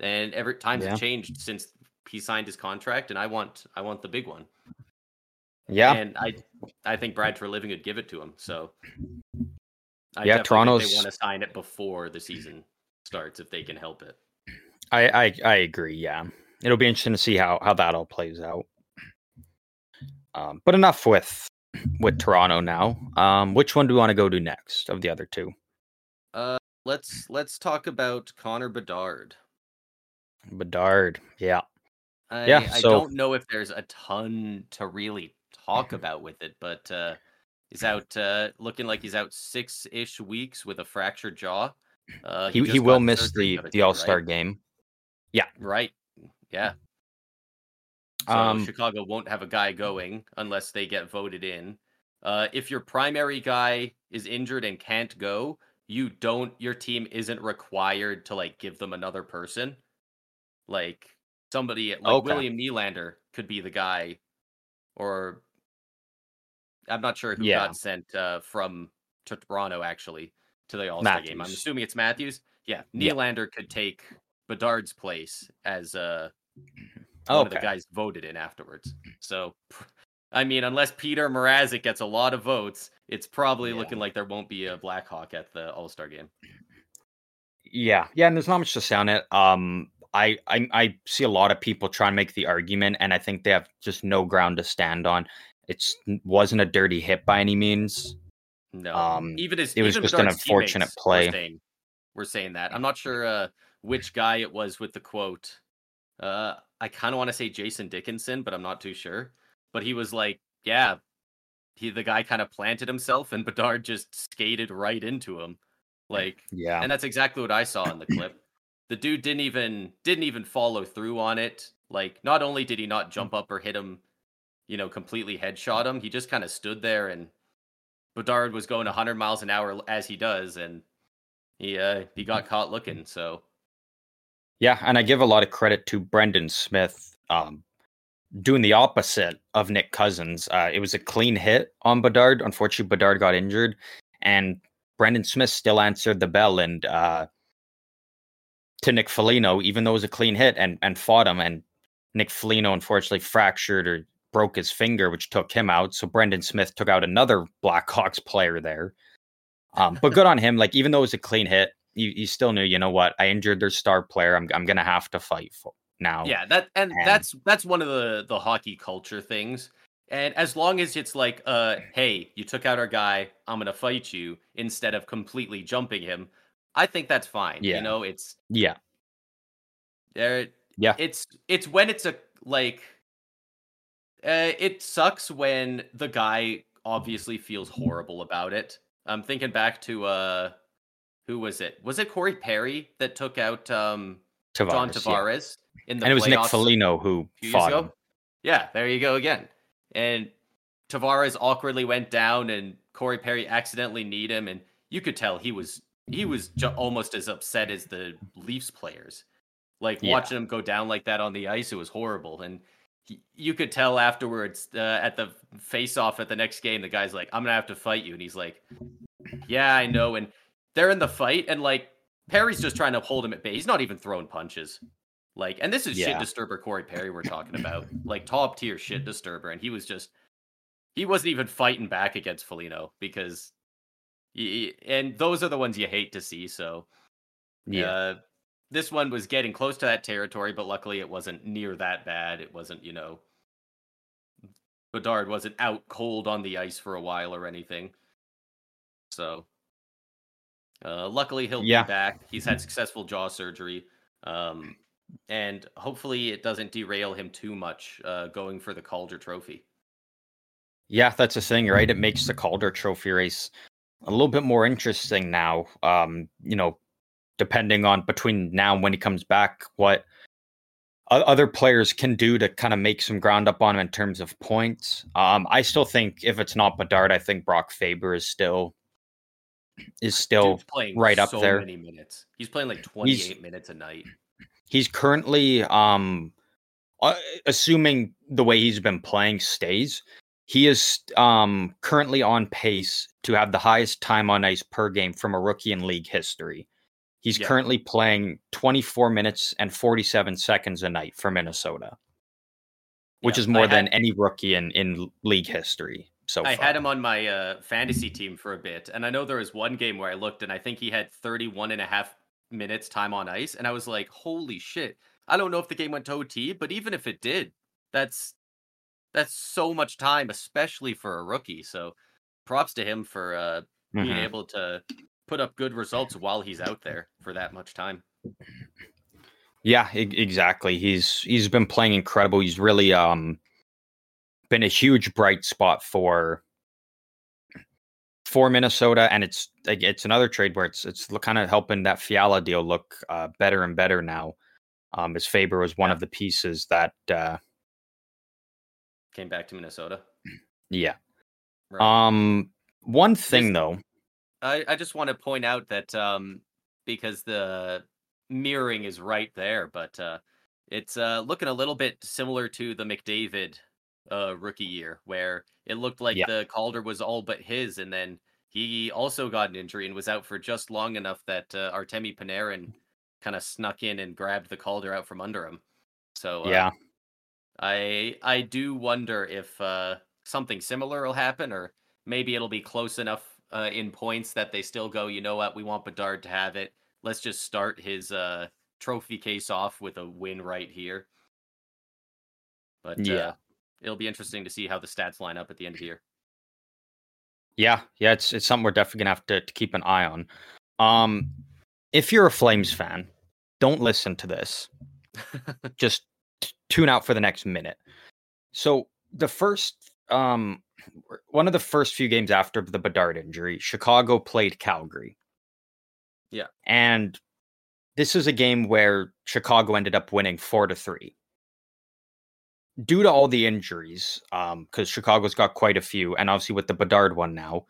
and every times yeah. have changed since he signed his contract, and I want I want the big one. Yeah, and I I think Brad Treliving would give it to him. So I yeah, Toronto's they want to sign it before the season starts if they can help it. I, I I agree. Yeah, it'll be interesting to see how how that all plays out. Um, but enough with with Toronto now. Um, which one do we want to go to next of the other two? Uh, let's let's talk about Connor Bedard. Bedard, yeah, I, yeah. I don't know if there's a ton to really talk about with it, but uh, He's out uh, looking like he's out six ish weeks with a fractured jaw. Uh, he he, he will miss the the All Star right? game. Yeah. Right. Yeah. So um, Chicago won't have a guy going unless they get voted in. Uh, if your primary guy is injured and can't go, you don't. Your team isn't required to like give them another person. Like somebody like okay. William Nylander could be the guy, or I'm not sure who yeah. got sent uh, from to Toronto actually to the All Star game. I'm assuming it's Matthews. Yeah, Nylander yeah. could take Bedard's place as uh, one okay. of the guys voted in afterwards. So, I mean, unless Petr Mrazek gets a lot of votes, it's probably yeah. looking like there won't be a Blackhawk at the All Star game. Yeah, yeah, and there's not much to say on it. Um, I, I I see a lot of people try and make the argument, and I think they have just no ground to stand on. It wasn't a dirty hit by any means. No, um, even as it was just an unfortunate play. We're saying, we're saying, that. I'm not sure uh, which guy it was with the quote. Uh, I kind of want to say Jason Dickinson, but I'm not too sure. But he was like, "Yeah, he the guy kind of planted himself, and Bedard just skated right into him." Like, yeah, and that's exactly what I saw in the clip. the dude didn't even didn't even follow through on it. Like, not only did he not jump up or hit him you know, completely headshot him. He just kind of stood there and Bedard was going 100 miles an hour as he does, and he uh, he got caught looking. So yeah, and I give a lot of credit to Brendan Smith um, doing the opposite of Nick Cousins. Uh, it was a clean hit on Bedard. Unfortunately, Bedard got injured, and Brendan Smith still answered the bell and uh, to Nick Foligno, even though it was a clean hit, and and fought him. And Nick Foligno unfortunately fractured or broke his finger, which took him out. So Brendan Smith took out another Blackhawks player there. Um, but good on him. Like even though it was a clean hit, you, you still knew, you know what? I injured their star player. I'm I'm gonna have to fight for now. Yeah, that and, and that's that's one of the the hockey culture things. And as long as it's like, uh, hey, you took out our guy, I'm gonna fight you instead of completely jumping him, I think that's fine. Yeah. You know, it's yeah, there. yeah. It's it's when it's a like, uh, it sucks when the guy obviously feels horrible about it. I'm thinking back to uh, who was it? Was it Corey Perry that took out um Tavares, John yeah. Tavares in the and it was Nick Foligno who fought him. Yeah, there you go again. And Tavares awkwardly went down, and Corey Perry accidentally kneed him, and you could tell he was he was ju- almost as upset as the Leafs players. Like Yeah. watching him go down like that on the ice, it was horrible, and he, you could tell afterwards uh, at the face-off at the next game, the guy's like, "I'm gonna have to fight you," and he's like, "Yeah, I know." And they're in the fight, and like Perry's just trying to hold him at bay. He's not even throwing punches. Like, and this is shit disturber Corey Perry we're talking about, like top tier shit disturber, and he was just he wasn't even fighting back against Foligno because, he, and those are the ones you hate to see. So Yeah, uh, this one was getting close to that territory, but luckily it wasn't near that bad. It wasn't, you know, Bedard wasn't out cold on the ice for a while or anything. So, uh, luckily he'll Yeah. be back. He's had successful jaw surgery, um, and hopefully it doesn't derail him too much uh, going for the Calder Trophy. yeah, that's the thing, right? It makes the Calder Trophy race a little bit more interesting now. Um, you know, depending on between now and when he comes back, what other players can do to kind of make some ground up on him in terms of points. Um, I still think if it's not Bedard, I think Brock Faber is still is still Dude's playing right up so there. many minutes. He's playing like 28 minutes a night. he's currently um uh, assuming the way he's been playing stays he is um currently on pace to have the highest time on ice per game from a rookie in league history he's Yeah. currently playing 24 minutes and 47 seconds a night for minnesota which Yeah, is more than any rookie in in league history so I far. had him on my uh, fantasy team for a bit, and I know there was one game where I looked and I think he had 31 and a half minutes time on ice, and I was like, holy shit. I don't know if the game went to OT, but even if it did, that's that's so much time, especially for a rookie. So props to him for uh, being Mhm. able to put up good results while he's out there for that much time. Yeah, exactly. He's he's been playing incredible. He's really um been a huge bright spot for for Minnesota, and it's it's another trade where it's it's kind of helping that Fiala deal look uh, better and better now. Um, as Faber was one Yeah. of the pieces that, uh, Came back to Minnesota. yeah. Right. Um, one thing This- though, I, I just want to point out that um, because the mirroring is right there, but uh, it's uh, looking a little bit similar to the McDavid uh, rookie year, where it looked like Yeah. the Calder was all but his, and then he also got an injury and was out for just long enough that uh, Artemi Panarin kind of snuck in and grabbed the Calder out from under him. So uh, yeah, I I do wonder if uh, something similar will happen, or maybe it'll be close enough uh, in points that they still go. You know what? We want Bedard to have it. Let's just start his uh, trophy case off with a win right here. But Yeah. It'll be interesting to see how the stats line up at the end of the year. yeah, yeah. It's it's something we're definitely gonna have to, to keep an eye on. Um, if you're a Flames fan, don't listen to this. just t- tune out for the next minute. So the first um one of the first few games after the Bedard injury, Chicago played Calgary. Yeah. And this is a game where Chicago ended up winning 4 to 3. Due to all the injuries, um cuz Chicago's got quite a few and obviously with the Bedard one now,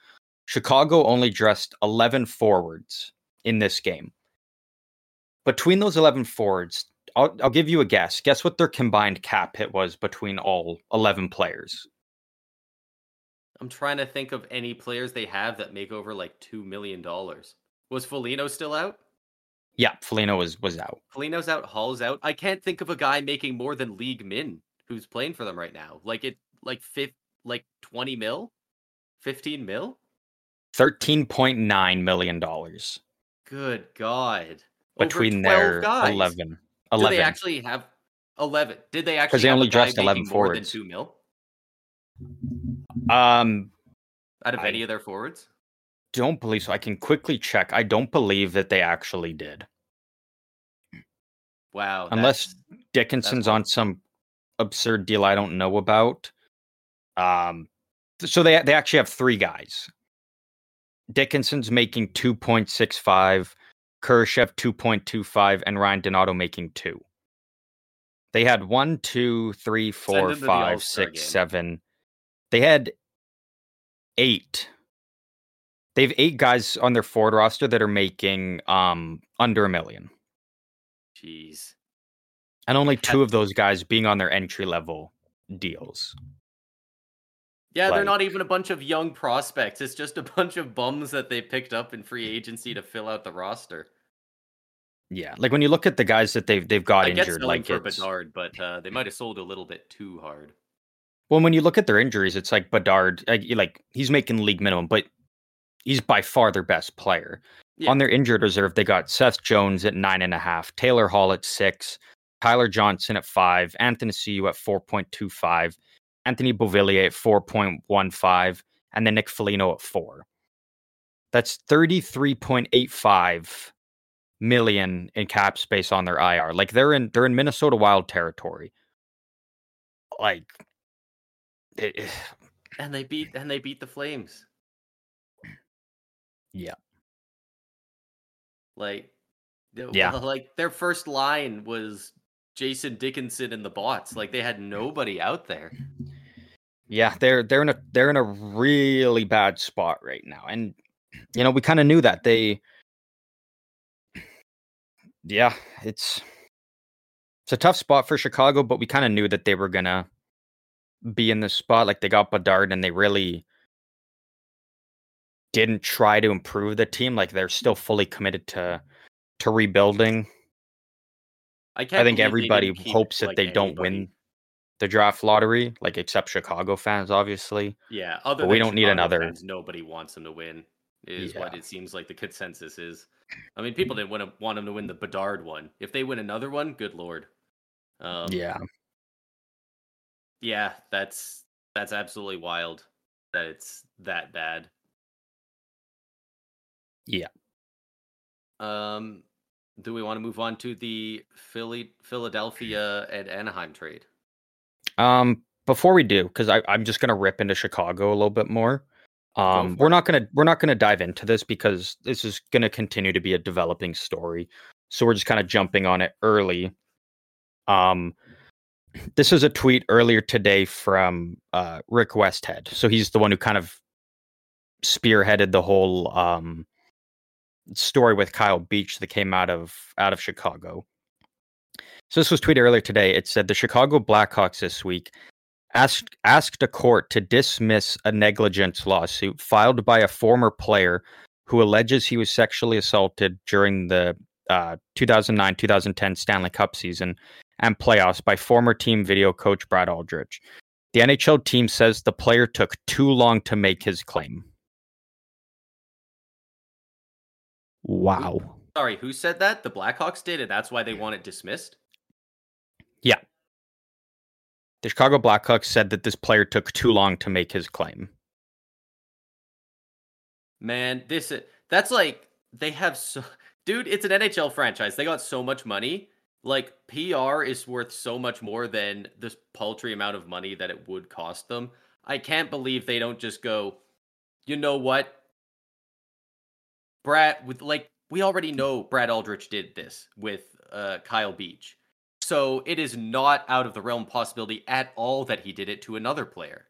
Chicago only dressed 11 forwards in this game. Between those 11 forwards, I'll, I'll give you a guess. Guess what their combined cap hit was between all 11 players? I'm trying to think of any players they have that make over like $2 million. Was Foligno still out? Yeah, Foligno was was out. Foligno's out, Hall's out. I can't think of a guy making more than league min who's playing for them right now. Like it like fifth like 20 mil? 15 mil? $13.9 million. Good God. Between their guys. 11. 11. Do they actually have 11? Did they actually Because they only dressed 11 making more than forwards. 2 mil Um, out of I- any of their forwards? don't believe so. I can quickly check. I don't believe that they actually did. Wow. Unless Dickinson's on some absurd deal I don't know about. Um, so they they actually have three guys. Dickinson's making two point six five, Kurashev two point two five, and Ryan Donato making two. They had one, two, three, four, the six, game. seven. They had eight. They have eight guys on their forward roster that are making um under a million Jeez. And only two of those guys being on their entry level deals. Yeah, they're not even a bunch of young prospects. It's just a bunch of bums that they picked up in free agency to fill out the roster. Yeah, like when you look at the guys that they've they've got I injured, like for it's Bedard, but uh, they might have sold a little bit too hard. well, when you look at their injuries, it's like Bedard, like, like he's making league minimum, but he's by far their best player. Yeah. On their injured reserve, they got Seth Jones at nine and a half, Taylor Hall at six, Tyler Johnson at five, Athanasiou at four point two five, Anthony Beauvillier at four point one five, and then Nick Foligno at four. That's thirty three point eight five million in cap space on their IR. Like they're in they're in Minnesota Wild territory. Like it, And they beat and they beat the Flames. Yeah. Like Yeah. like their first line was Jason Dickinson and the bots. Like they had nobody out there. yeah, they're they're in a they're in a really bad spot right now. And you know, we kind of knew that. They Yeah, it's it's a tough spot for Chicago, but we kind of knew that they were gonna be in this spot. Like they got Bedard and they really didn't try to improve the team. Like they're still fully committed to to rebuilding. I can't I think everybody keep, hopes that like, they don't anybody. win the draft lottery, like except Chicago fans, obviously. Yeah, other we don't need another- fans, nobody wants them to win. Is what it seems like the consensus is. I mean, people didn't want to want them to win the Bedard one. If they win another one, good lord. Um, yeah. yeah, that's that's absolutely wild that it's that bad. Yeah. Um, do we want to move on to the Philly, Philadelphia, and Anaheim trade? Um, before we do, because I'm just gonna rip into Chicago a little bit more. Um, we're not gonna we're not gonna dive into this because this is gonna continue to be a developing story. So we're just kind of jumping on it early. Um, this is a tweet earlier today from uh, Rick Westhead. So he's the one who kind of spearheaded the whole um, story with Kyle Beach that came out of out of Chicago. So this was tweeted earlier today. It said the Chicago Blackhawks this week asked asked a court to dismiss a negligence lawsuit filed by a former player who alleges he was sexually assaulted during the uh, 2009-2010 Stanley Cup season and playoffs by former team video coach Brad Aldrich. The NHL team says the player took too long to make his claim. Wow. Sorry, who said that? The Blackhawks did, and that's why they want it dismissed. Yeah. The Chicago Blackhawks said that this player took too long to make his claim. Man, this i- that's like they have so dude, it's an NHL franchise. They got so much money. Like PR is worth so much more than this paltry amount of money that it would cost them. I can't believe they don't just go, you know what? Brad with like we already know Brad Aldrich did this with uh Kyle Beach. So it is not out of the realm of possibility at all that he did it to another player.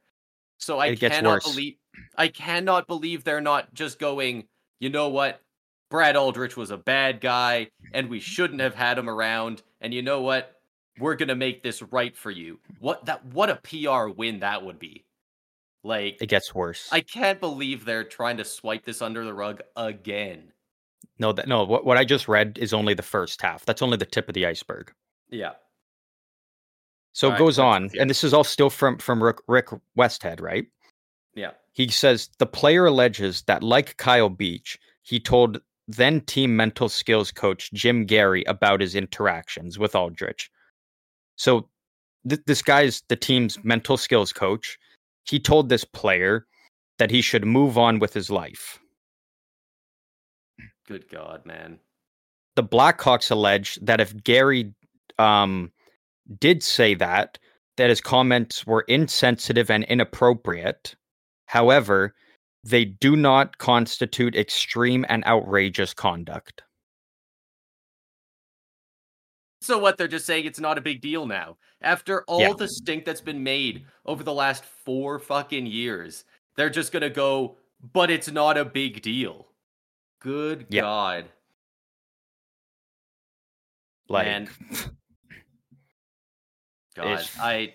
So I cannot worse. believe I cannot believe they're not just going, you know what? Brad Aldrich was a bad guy and we shouldn't have had him around. And you know what? We're gonna make this right for you. What that what a PR win that would be. Like It gets worse. I can't believe they're trying to swipe this under the rug again. no, that no. What what I just read is only the first half. That's only the tip of the iceberg. Yeah. So All it goes let's on, and this is all still from from Rick, Rick Westhead, right? Yeah. He says the player alleges that, like Kyle Beach, he told then team mental skills coach Jim Gary about his interactions with Aldrich. So th- this guy's the team's mental skills coach. He told this player that he should move on with his life. Good God, man. The Blackhawks allege that if Gary um, did say that, that his comments were insensitive and inappropriate. However, they do not constitute extreme and outrageous conduct. So what? They're just saying it's not a big deal now. After all Yeah. the stink that's been made over the last four fucking years, they're just gonna go, but it's not a big deal. Good Yeah. God. Like, Man. God, It's- I,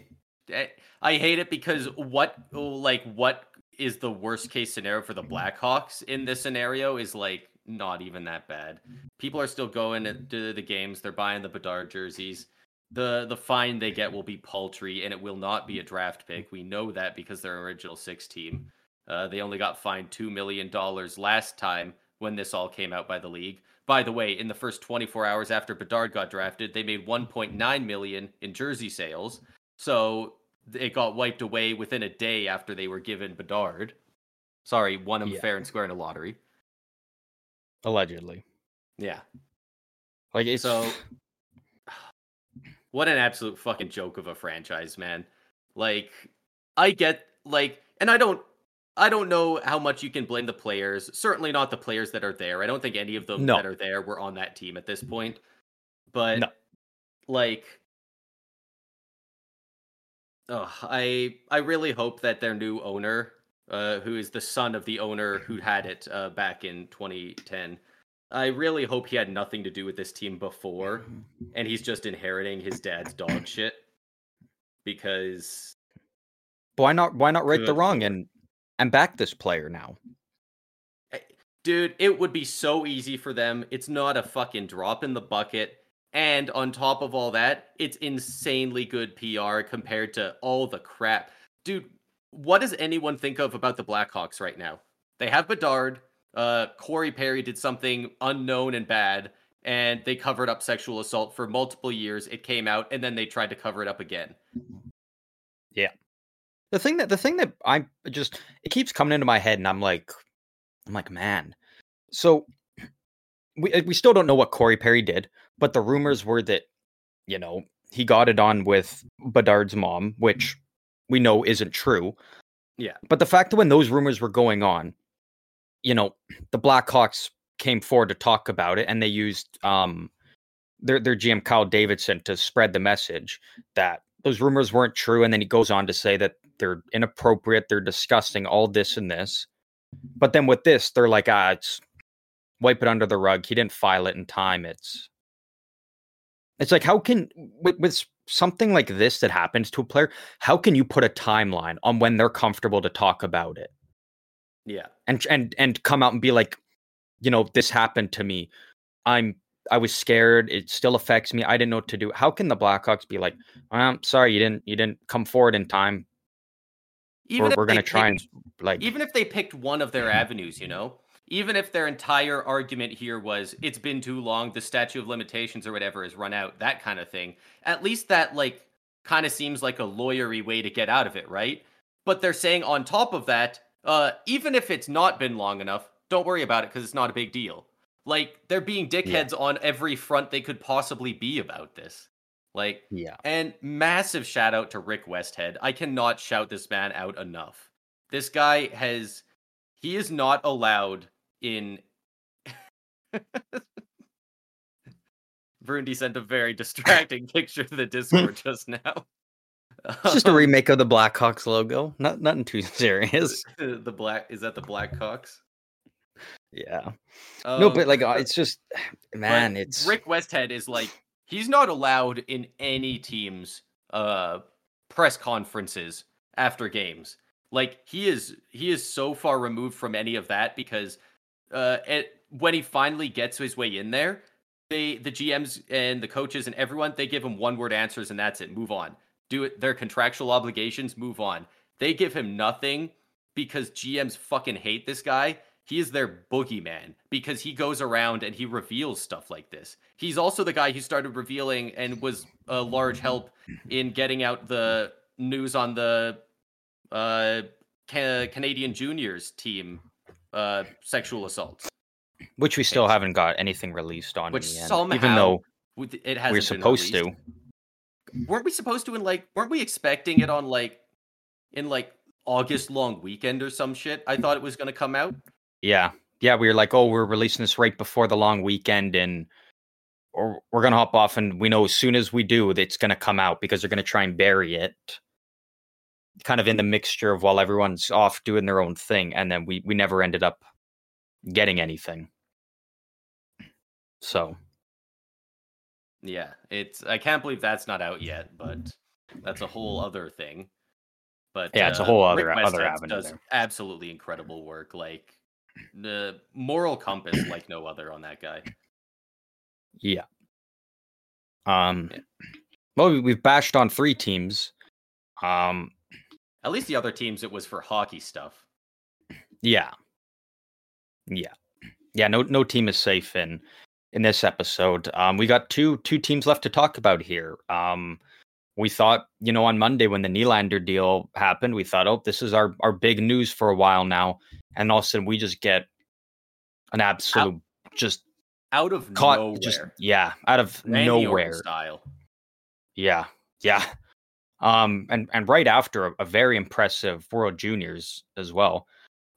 I I hate it because what like what is the worst case scenario for the Blackhawks in this scenario is like not even that bad. People are still going to the games. They're buying the Bedard jerseys. the The fine they get will be paltry, and it will not be a draft pick. We know that because they're original six team. Uh, they only got fined two million dollars last time when this all came out by the league. By the way, in the first 24 hours after Bedard got drafted, they made 1.9 million in jersey sales. So it got wiped away within a day after they were given Bedard. Sorry, won him Yeah. fair and square in a lottery. Allegedly. Yeah. Like it's So what an absolute fucking joke of a franchise, man. Like I get like and I don't I don't know how much you can blame the players. Certainly not the players that are there. I don't think any of them No. that are there were on that team at this point. But No. like oh, I I really hope that their new owner, uh, who is the son of the owner who had it uh, back in 2010, I really hope he had nothing to do with this team before, and he's just inheriting his dad's dog shit. Because why not why not right the wrong and and back this player now? dude, it would be so easy for them. It's not a fucking drop in the bucket. And on top of all that, it's insanely good PR compared to all the crap. Dude, what does anyone think of about the Blackhawks right now? They have Bedard. Uh, Corey Perry did something unknown and bad, and they covered up sexual assault for multiple years. It came out, and then they tried to cover it up again. Yeah. The thing that the thing that I just it keeps coming into my head, and I'm like, I'm like, man. So we we still don't know what Corey Perry did, but the rumors were that you know he got it on with Bedard's mom, which we know isn't true. Yeah. But the fact that when those rumors were going on, you know, the Blackhawks came forward to talk about it, and they used um their their GM Kyle Davidson to spread the message that those rumors weren't true, and then he goes on to say that they're inappropriate, they're disgusting, all this and this. But then with this, they're like, ah, it's wipe it under the rug. He didn't file it in time. It's it's like how can with, with something like this that happens to a player, how can you put a timeline on when they're comfortable to talk about it Yeah. and and and come out and be like, you know, this happened to me. I'm I was scared. It still affects me. I didn't know what to do. How can the Blackhawks be like, I'm sorry, you didn't you didn't come forward in time. Even we're if we're gonna try and like even if they picked one of their avenues, you know, even if their entire argument here was it's been too long, the statute of limitations or whatever has run out, that kind of thing, at least that like kind of seems like a lawyery way to get out of it, right? But they're saying on top of that, uh, even if it's not been long enough, don't worry about it because it's not a big deal. Like they're being dickheads on every front they could possibly be about this. Like yeah. and massive shout out to Rick Westhead. I cannot shout this man out enough. This guy has he is not allowed in Brundy sent a very distracting picture to the Discord just now. It's just a remake of the Blackhawks logo. Not nothing too serious. the black is that the Blackhawks? Yeah. no, Um, but like uh, it's just man, it's Rick Westhead is like he's not allowed in any team's uh press conferences after games. Like he is he is so far removed from any of that because uh it, when he finally gets his way in there, they the GMs and the coaches and everyone they give him one word answers and that's it. Move on. Do it their contractual obligations, move on. They give him nothing because GMs fucking hate this guy. He is their boogeyman because he goes around and he reveals stuff like this. He's also the guy who started revealing and was a large help in getting out the news on the uh, Canadian juniors team uh, sexual assaults. which we still it's- haven't got anything released on. Which somehow even though It has we're supposed to. Weren't we supposed to in like? Weren't we expecting it on like in like August long weekend or some shit? I thought it was going to come out. Yeah, yeah, we were like, oh, we're releasing this right before the long weekend, and or we're gonna hop off, and we know as soon as we do, it's gonna come out because they're gonna try and bury it, kind of in the mixture of while everyone's off doing their own thing, and then we we never ended up getting anything. So Yeah, it's. I can't believe that's not out yet, but that's a whole other thing. But Yeah, it's a uh, whole Rick other- other avenue Does there. absolutely incredible work, like the moral compass, like no other on that guy. yeah. Um, Yeah. well, we've bashed on three teams. Um, At least the other teams, it was for hockey stuff. Yeah. Yeah. Yeah, no no team is safe in in this episode. Um we got two two teams left to talk about here. Um we thought, you know, on Monday when the Nylander deal happened, we thought, oh, this is our our big news for a while now. And all of a sudden we just get an absolute just Out of caught nowhere, just yeah, out of Randy Orton nowhere. style. Yeah, yeah. Um, and and right after a, a very impressive World Juniors as well.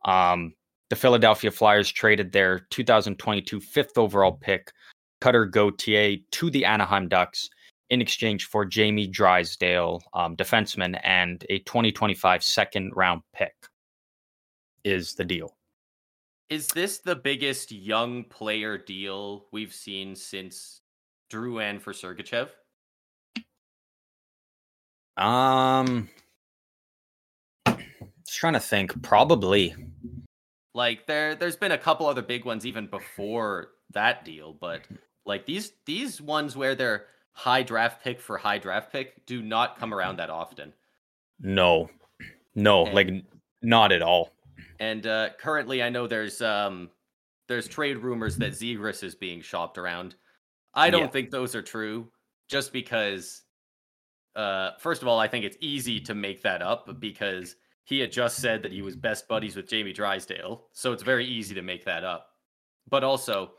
Um, the Philadelphia Flyers traded their 2022 fifth overall pick, Cutter Gauthier, to the Anaheim Ducks in exchange for Jamie Drysdale, um, defenseman, and a 2025 second round pick. Is the deal? Is this the biggest young player deal we've seen since Drouin for Sergachev? Um, just trying to think. Probably. Like there there's been a couple other big ones even before that deal, but like these these ones where they're high draft pick for high draft pick do not come around that often. No, no, And- like not at all. And uh currently I know there's um there's trade rumors that Zegras is being shopped around. I don't Yeah. think those are true just because uh first of all I think it's easy to make that up because he had just said that he was best buddies with Jamie Drysdale, so it's very easy to make that up. But also,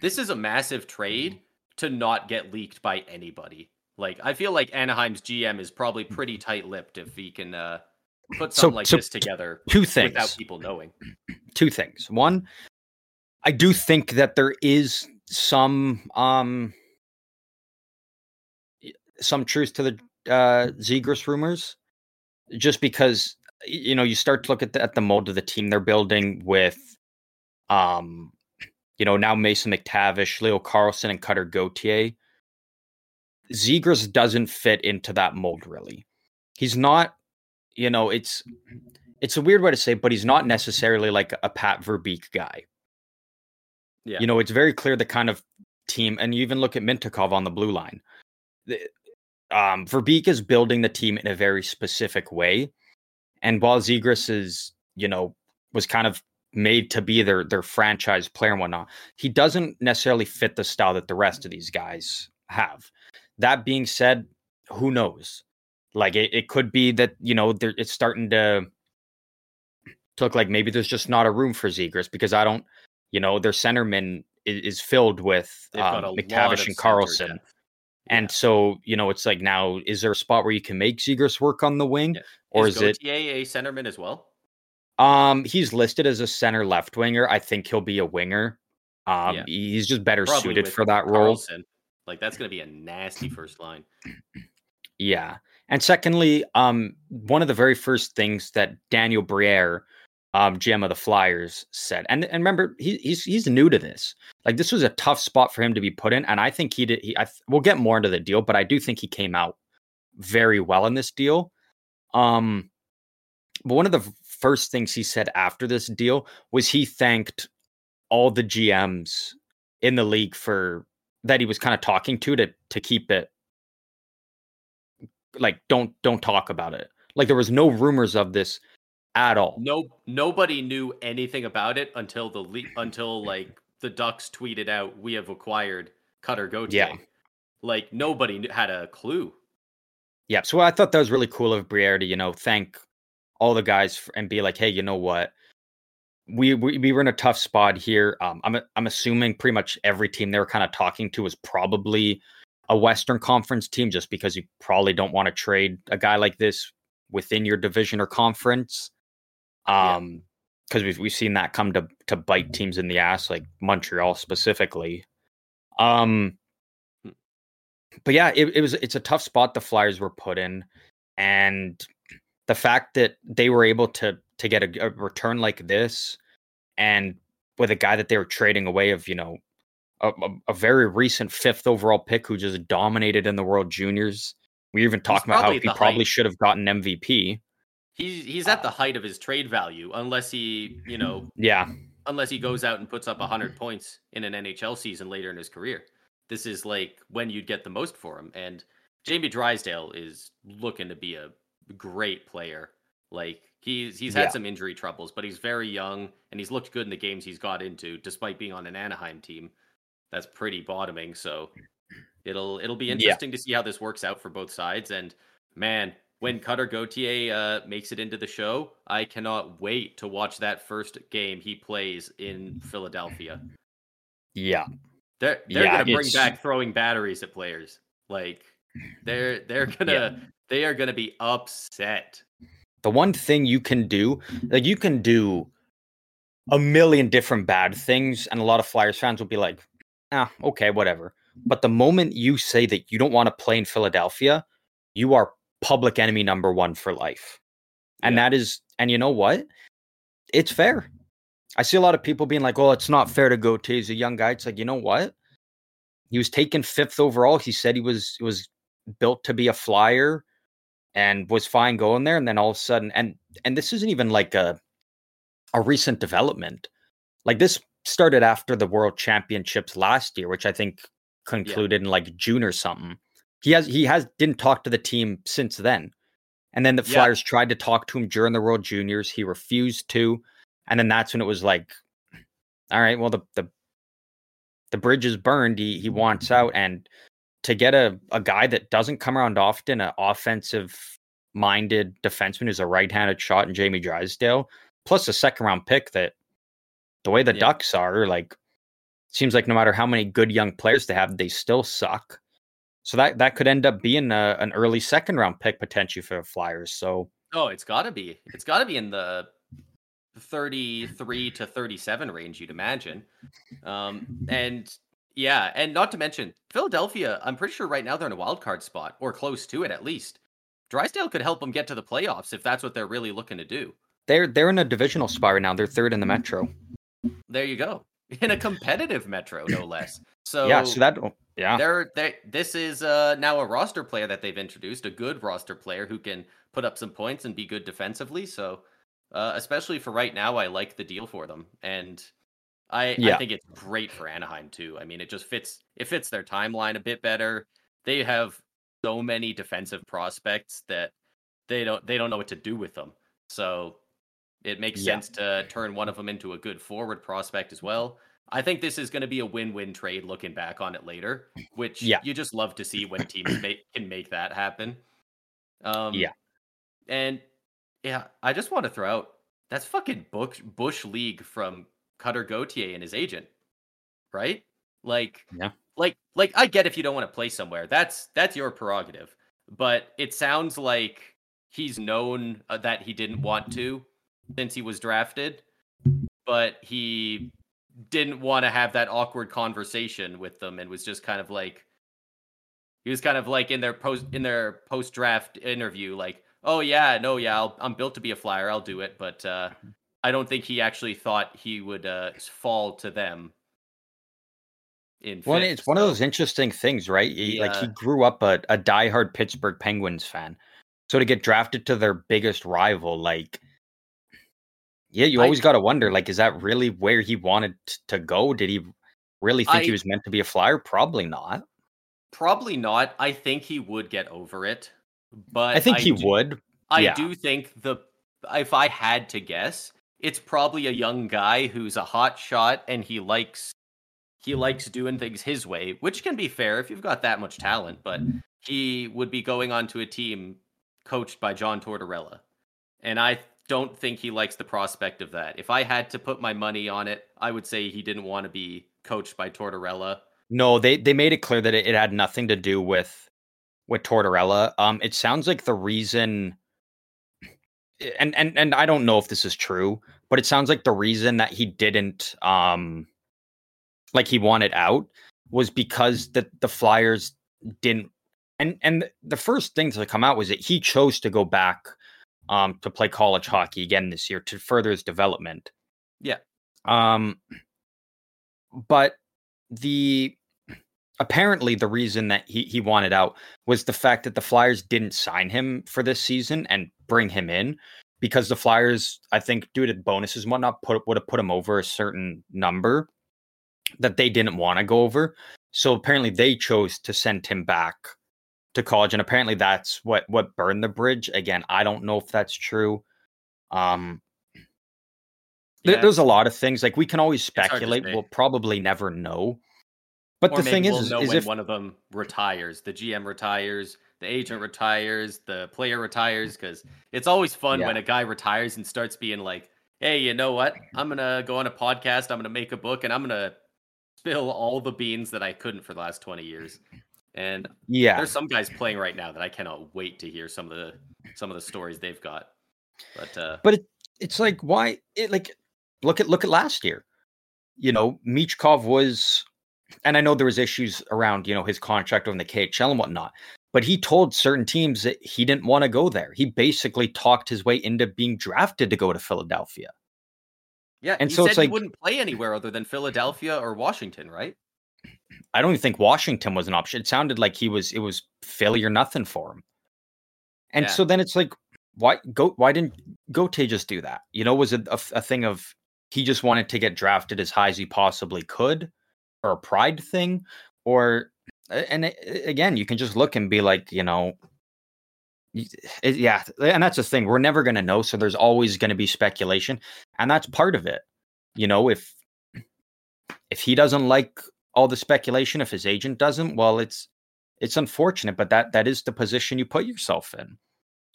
this is a massive trade to not get leaked by anybody. Like I feel like Anaheim's GM is probably pretty tight-lipped if he can uh put So- something like so this together Two without things. people knowing. Two things. One, I do think that there is some um some truth to the uh Zegras rumors, just because you know you start to look at the, at the mold of the team they're building with um you know now Mason McTavish, Leo Carlsson, and Cutter Gauthier. Zegras doesn't fit into that mold really. He's not, you know, it's it's a weird way to say, it, but he's not necessarily like a Pat Verbeek guy. Yeah. You know, it's very clear the kind of team, and you even look at Mintyukov on the blue line. Um, Verbeek is building the team in a very specific way, and while Zegras is, you know, was kind of made to be their their franchise player and whatnot, he doesn't necessarily fit the style that the rest of these guys have. That being said, who knows? Like it, it could be that you know it's starting to look like maybe there's just not a room for Zegras because I don't, you know, their centerman is, is filled with um, a lot of McTavish and Carlsson. depth. And so, you know, it's like now, is there a spot where you can make Zegras work on the wing, Yeah. or is, is, it? A centerman as well? Um, he's listed as a center left winger. I think he'll be a winger. Um, Yeah. he's just better Probably suited for that role. Like that's going to be a nasty first line. Yeah. And secondly, um, one of the very first things that Daniel Briere, um, GM of the Flyers, said, and and remember, he, he's he's new to this. Like this was a tough spot for him to be put in, and I think he did. He, I, we'll get more into the deal, but I do think he came out very well in this deal. Um, but one of the first things he said after this deal was he thanked all the GMs in the league for that he was kind of talking to to to keep it like don't don't talk about it. Like there was no rumors of this at all. No, nobody knew anything about it until the le- until like the Ducks tweeted out, "We have acquired Cutter Gauthier." Yeah. Like nobody had a clue. Yeah, so I thought that was really cool of Briere to you know thank all the guys f- and be like, hey, you know what? We, we we were in a tough spot here. Um, I'm I'm assuming pretty much every team they were kind of talking to was probably a Western Conference team, just because you probably don't want to trade a guy like this within your division or conference. Yeah. Um, because we've we've seen that come to to bite teams in the ass, like Montreal specifically. Um, but yeah, it, it was it's a tough spot the Flyers were put in, and the fact that they were able to to get a, a return like this, and with a guy that they were trading away of you know a, a, very recent fifth overall pick who just dominated in the World Juniors. We even talked about how he probably height. should have gotten MVP. He's he's at uh, the height of his trade value, unless he you know Yeah, unless he goes out and puts up 100 points in an NHL season later in his career. This is like when you'd get the most for him. And Jamie Drysdale is looking to be a great player. Like he's he's had Yeah. some injury troubles, but he's very young and he's looked good in the games he's got into, despite being on an Anaheim team that's pretty bottoming. So it'll it'll be Yeah. interesting to see how this works out for both sides. And man, when Cutter Gauthier uh, makes it into the show, I cannot wait to watch that first game he plays in Philadelphia. yeah, They're they're Yeah, gonna bring it's- back throwing batteries at players. Like they're they're gonna they are gonna be upset. the one thing you can do, like you can do a million different bad things, and a lot of Flyers fans will be like, ah, okay, whatever. But the moment you say that you don't want to play in Philadelphia, you are public enemy number one for life. And Yeah. that is, and you know what? It's fair. Mm-hmm. I see a lot of people being like, oh, it's not fair to go to. He's a young guy. It's like, you know what? He was taken fifth overall. He said he was was built to be a flyer and was fine going there. And then all of a sudden, and and this isn't even like a a recent development. Like this started after the World Championships last year, which I think concluded in like June or something. He has he has didn't talk to the team since then. And then the Yeah. Flyers tried to talk to him during the World Juniors. He refused to. And then that's when it was like, all right, well the the the bridge is burned. He he wants out. And to get a, a guy that doesn't come around often, an offensive minded defenseman who's a right handed shot in Jamie Drysdale, plus a second round pick that the way the Yeah. Ducks are, like seems like no matter how many good young players they have, they still suck. So that that could end up being a, an early second round pick potentially for the Flyers. So Oh, it's gotta be. It's gotta be in the 33 to 37 range, you'd imagine. Um, and yeah, and not to mention Philadelphia, I'm pretty sure right now they're in a wild card spot or close to it at least. Drysdale could help them get to the playoffs if that's what they're really looking to do. they're they're in a divisional spot right now. They're third in the Metro. There you go. In a competitive metro, no less. So yeah, so that yeah. they're they this is uh now a roster player that they've introduced, a good roster player who can put up some points and be good defensively. So uh especially for right now, I like the deal for them. And I, I think it's great for Anaheim too. I mean, it just fits it fits their timeline a bit better. They have so many defensive prospects that they don't they don't know what to do with them. So it makes Yeah. sense to turn one of them into a good forward prospect as well. I think this is going to be a win-win trade looking back on it later, which Yeah. you just love to see when teams make, can make that happen. Um, Yeah. and yeah, I just want to throw out that's fucking Bush, Bush League from Cutter Gauthier and his agent, right? Like, Yeah. like, like I get if you don't want to play somewhere, that's that's your prerogative. But it sounds like he's known uh, that he didn't want to since he was drafted, but he didn't want to have that awkward conversation with them and was just kind of like He was kind of like in their post in their post draft interview, like, "Oh yeah, no, yeah, I'll, I'm built to be a flyer. I'll do it." But uh, I don't think he actually thought he would uh, fall to them. In well, fifth, it's one of those interesting things, right? He, like he grew up a, a diehard Pittsburgh Penguins fan, so to get drafted to their biggest rival, like, yeah, you always got to wonder, like, is that really where he wanted to go? Did he really think I, he was meant to be a flyer? Probably not. Probably not. I think he would get over it, but I think I he do, would. I yeah. do think the if I had to guess, it's probably a young guy who's a hot shot and he likes he likes doing things his way, which can be fair if you've got that much talent, but he would be going on to a team coached by John Tortorella. And I don't think he likes the prospect of that. If I had to put my money on it, I would say he didn't want to be coached by Tortorella no, they they made it clear that it, it had nothing to do with with Tortorella. Um, it sounds like the reason, and and and I don't know if this is true, but it sounds like the reason that he didn't um, like he wanted out was because the the Flyers didn't. And and the first thing to come out was that he chose to go back um to play college hockey again this year to further his development. Yeah. Um but the apparently the reason that he, he wanted out was the fact that the Flyers didn't sign him for this season and bring him in because the Flyers, I think, due to bonuses and whatnot, put would have put him over a certain number that they didn't want to go over. So apparently they chose to send him back to college, and apparently that's what what burned the bridge. Again, I don't know if that's true. Um, yeah. there's a lot of things like we can always speculate. We'll probably never know but or the thing we'll is, know is when if one of them retires, the GM retires, the agent retires, the player retires, because it's always fun yeah. when a guy retires and starts being like, "Hey, you know what? I'm gonna go on a podcast. I'm gonna make a book, and I'm gonna spill all the beans that I couldn't for the last 20 years." And yeah, there's some guys playing right now that I cannot wait to hear some of the some of the stories they've got. But uh but it, it's like why it like look at look at last year. You know, Michkov was and I know there was issues around, you know, his contract on the KHL and whatnot, but he told certain teams that he didn't want to go there. He basically talked his way into being drafted to go to Philadelphia. Yeah, and so it's like he wouldn't play anywhere other than Philadelphia or Washington, right? I don't even think Washington was an option. It sounded like he was it was failure nothing for him. And yeah. so then it's like, why go? Why didn't Gote just do that? You know, was it a, a thing of he just wanted to get drafted as high as he possibly could? or a pride thing or and again you can just look and be like you know it, eh, yeah and that's the thing we're never going to know so there's always going to be speculation and that's part of it you know if if he doesn't like all the speculation if his agent doesn't well it's it's unfortunate but that that is the position you put yourself in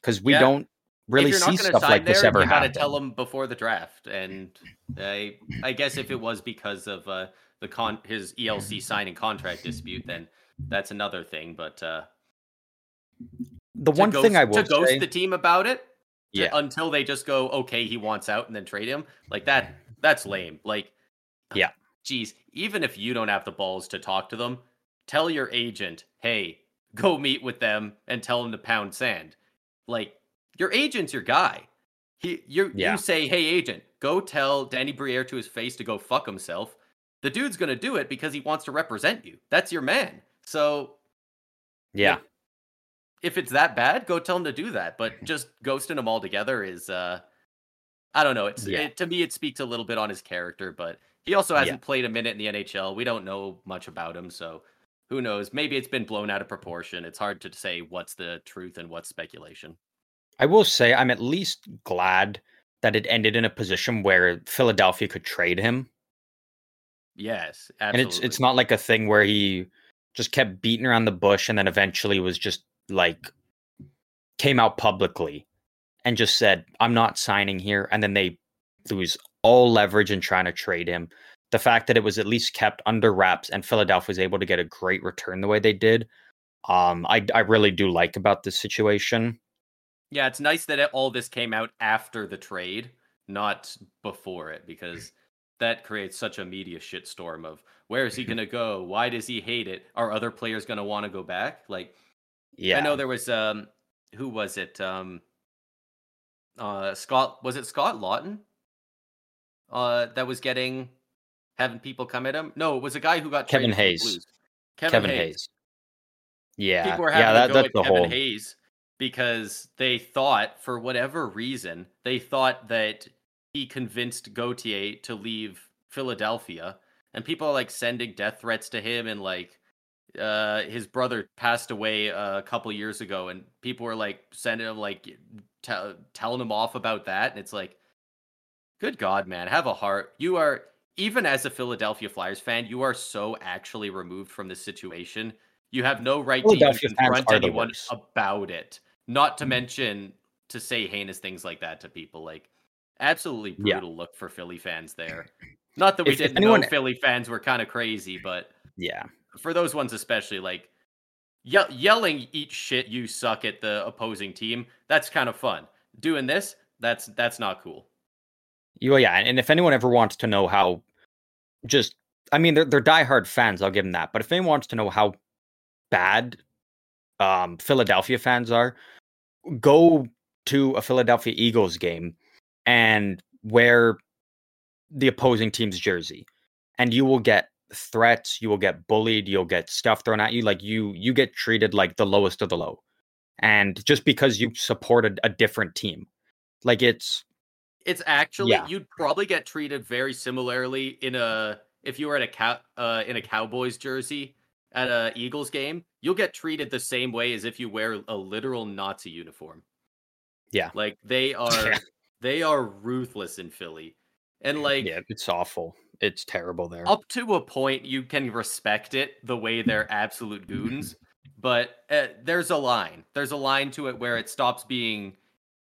because we yeah. don't really see stuff like there, this ever you got to tell him before the draft and i i guess if it was because of uh the con his ELC signing contract dispute, then that's another thing. But uh, the one ghost, thing I will to ghost say, the team about it, to, yeah, until they just go, okay, he wants out, and then trade him, like that. That's lame. Like, yeah, geez, even if you don't have the balls to talk to them, tell your agent, hey, go meet with them and tell them to pound sand. Like, your agent's your guy. He, you, yeah. you say, hey, agent, go tell Danny Briere to his face to go fuck himself the dude's going to do it because he wants to represent you. That's your man. So, yeah. If, it's that bad, go tell him to do that. But just ghosting him altogether is, uh, I don't know. It's yeah. it, to me, it speaks a little bit on his character, but he also hasn't yeah. played a minute in the NHL. We don't know much about him, so who knows? Maybe it's been blown out of proportion. It's hard to say what's the truth and what's speculation. I will say I'm at least glad that it ended in a position where Philadelphia could trade him Yes, absolutely. And it's it's not like a thing where he just kept beating around the bush and then eventually was just like came out publicly and just said, I'm not signing here. And then they lose all leverage in trying to trade him. The fact that it was at least kept under wraps and Philadelphia was able to get a great return the way they did, um, I, I really do like about this situation. Yeah, it's nice that it, all this came out after the trade, not before it, because that creates such a media shitstorm of where is he going to go? Why does he hate it? Are other players going to want to go back? Like, Yeah. I know there was um, who was it? Um, uh, Scott was it Scott Laughton? Uh, that was getting having people come at him. No, it was a guy who got Kevin traded from the Hayes. Kevin, Kevin Hayes. Hayes. Yeah. People were having yeah, to go that's at the Kevin whole. Hayes because they thought, for whatever reason, they thought that he convinced Gauthier to leave Philadelphia, and people are like sending death threats to him, and like uh, his brother passed away uh, a couple years ago, and people were like sending him like t- telling him off about that, and it's like, good God, man, have a heart. You are even as a Philadelphia Flyers fan, you are so actually removed from this situation. You have no right to even confront anyone about it. Not to mm. mention to say heinous things like that to people. Like absolutely Yeah. brutal look for Philly fans there. Not that we If- if didn't anyone- know Philly fans were kind of crazy, but Yeah. for those ones especially, like ye- yelling "eat shit, you suck" at the opposing team, that's kind of fun. Doing this, that's that's not cool. You, yeah. And if anyone ever wants to know how just, I mean, they're, they're diehard fans, I'll give them that. But if anyone wants to know how bad um, Philadelphia fans are, go to a Philadelphia Eagles game and wear the opposing team's jersey, and you will get threats, you will get bullied, you'll get stuff thrown at you. Like you, you get treated like the lowest of the low, and just because you supported a different team, like it's It's actually Yeah. you'd probably get treated very similarly in a if you were at a cow uh, in a Cowboys jersey at a Eagles game. You'll get treated the same way as if you wear a literal Nazi uniform. Yeah. like they are Yeah. they are ruthless in Philly, and like yeah, it's awful. It's terrible there. up to a point you can respect it the way they're absolute goons but uh, there's a line there's a line to it where it stops being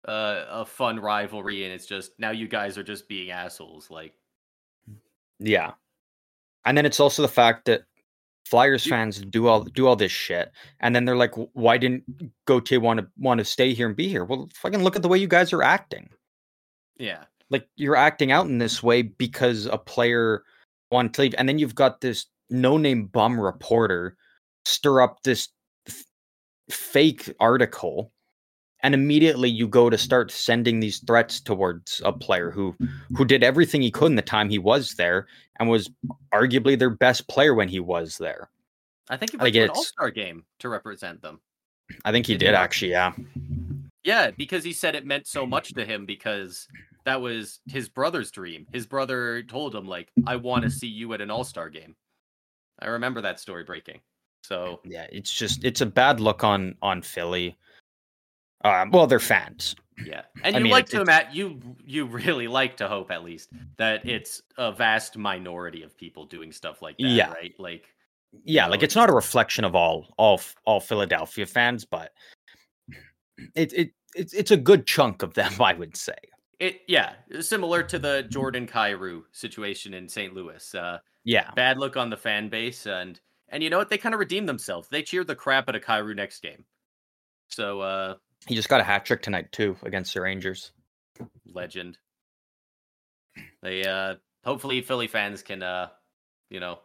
uh, a fun rivalry and it's just now you guys are just being assholes like Yeah. And then it's also the fact that Flyers You- fans do all do all this shit, and then they're like, "Why didn't Gauthier want to want to stay here and be here?" Well, fucking look at the way you guys are acting. yeah Like you're acting out in this way because a player wanted to leave, and then you've got this no-name bum reporter stir up this f- fake article, and immediately you go to start sending these threats towards a player who who did everything he could in the time he was there and was arguably their best player when he was there. i think he Like, an all-star game to represent them I think he Did did actually, yeah. yeah because he said it meant so much to him because that was his brother's dream his brother told him like i want to see you at an all-star game i remember that story breaking so Yeah, it's just it's a bad look on on Philly. Um, well, they're fans. Yeah, and I you mean, like to imagine you you really like to hope at least that it's a vast minority of people doing stuff like that, Yeah. right? Like, Yeah, know, like it's not a reflection of all all all Philadelphia fans, but it it it's it's a good chunk of them, I would say. it yeah, similar to the Jordan Kyrou situation in St. Louis. Uh, Yeah, bad look on the fan base, and and you know what? They kind of redeemed themselves. They cheered the crap out of Cairo next game. So, uh, he just got a hat trick tonight too against the Rangers. legend. They uh hopefully Philly fans can uh you know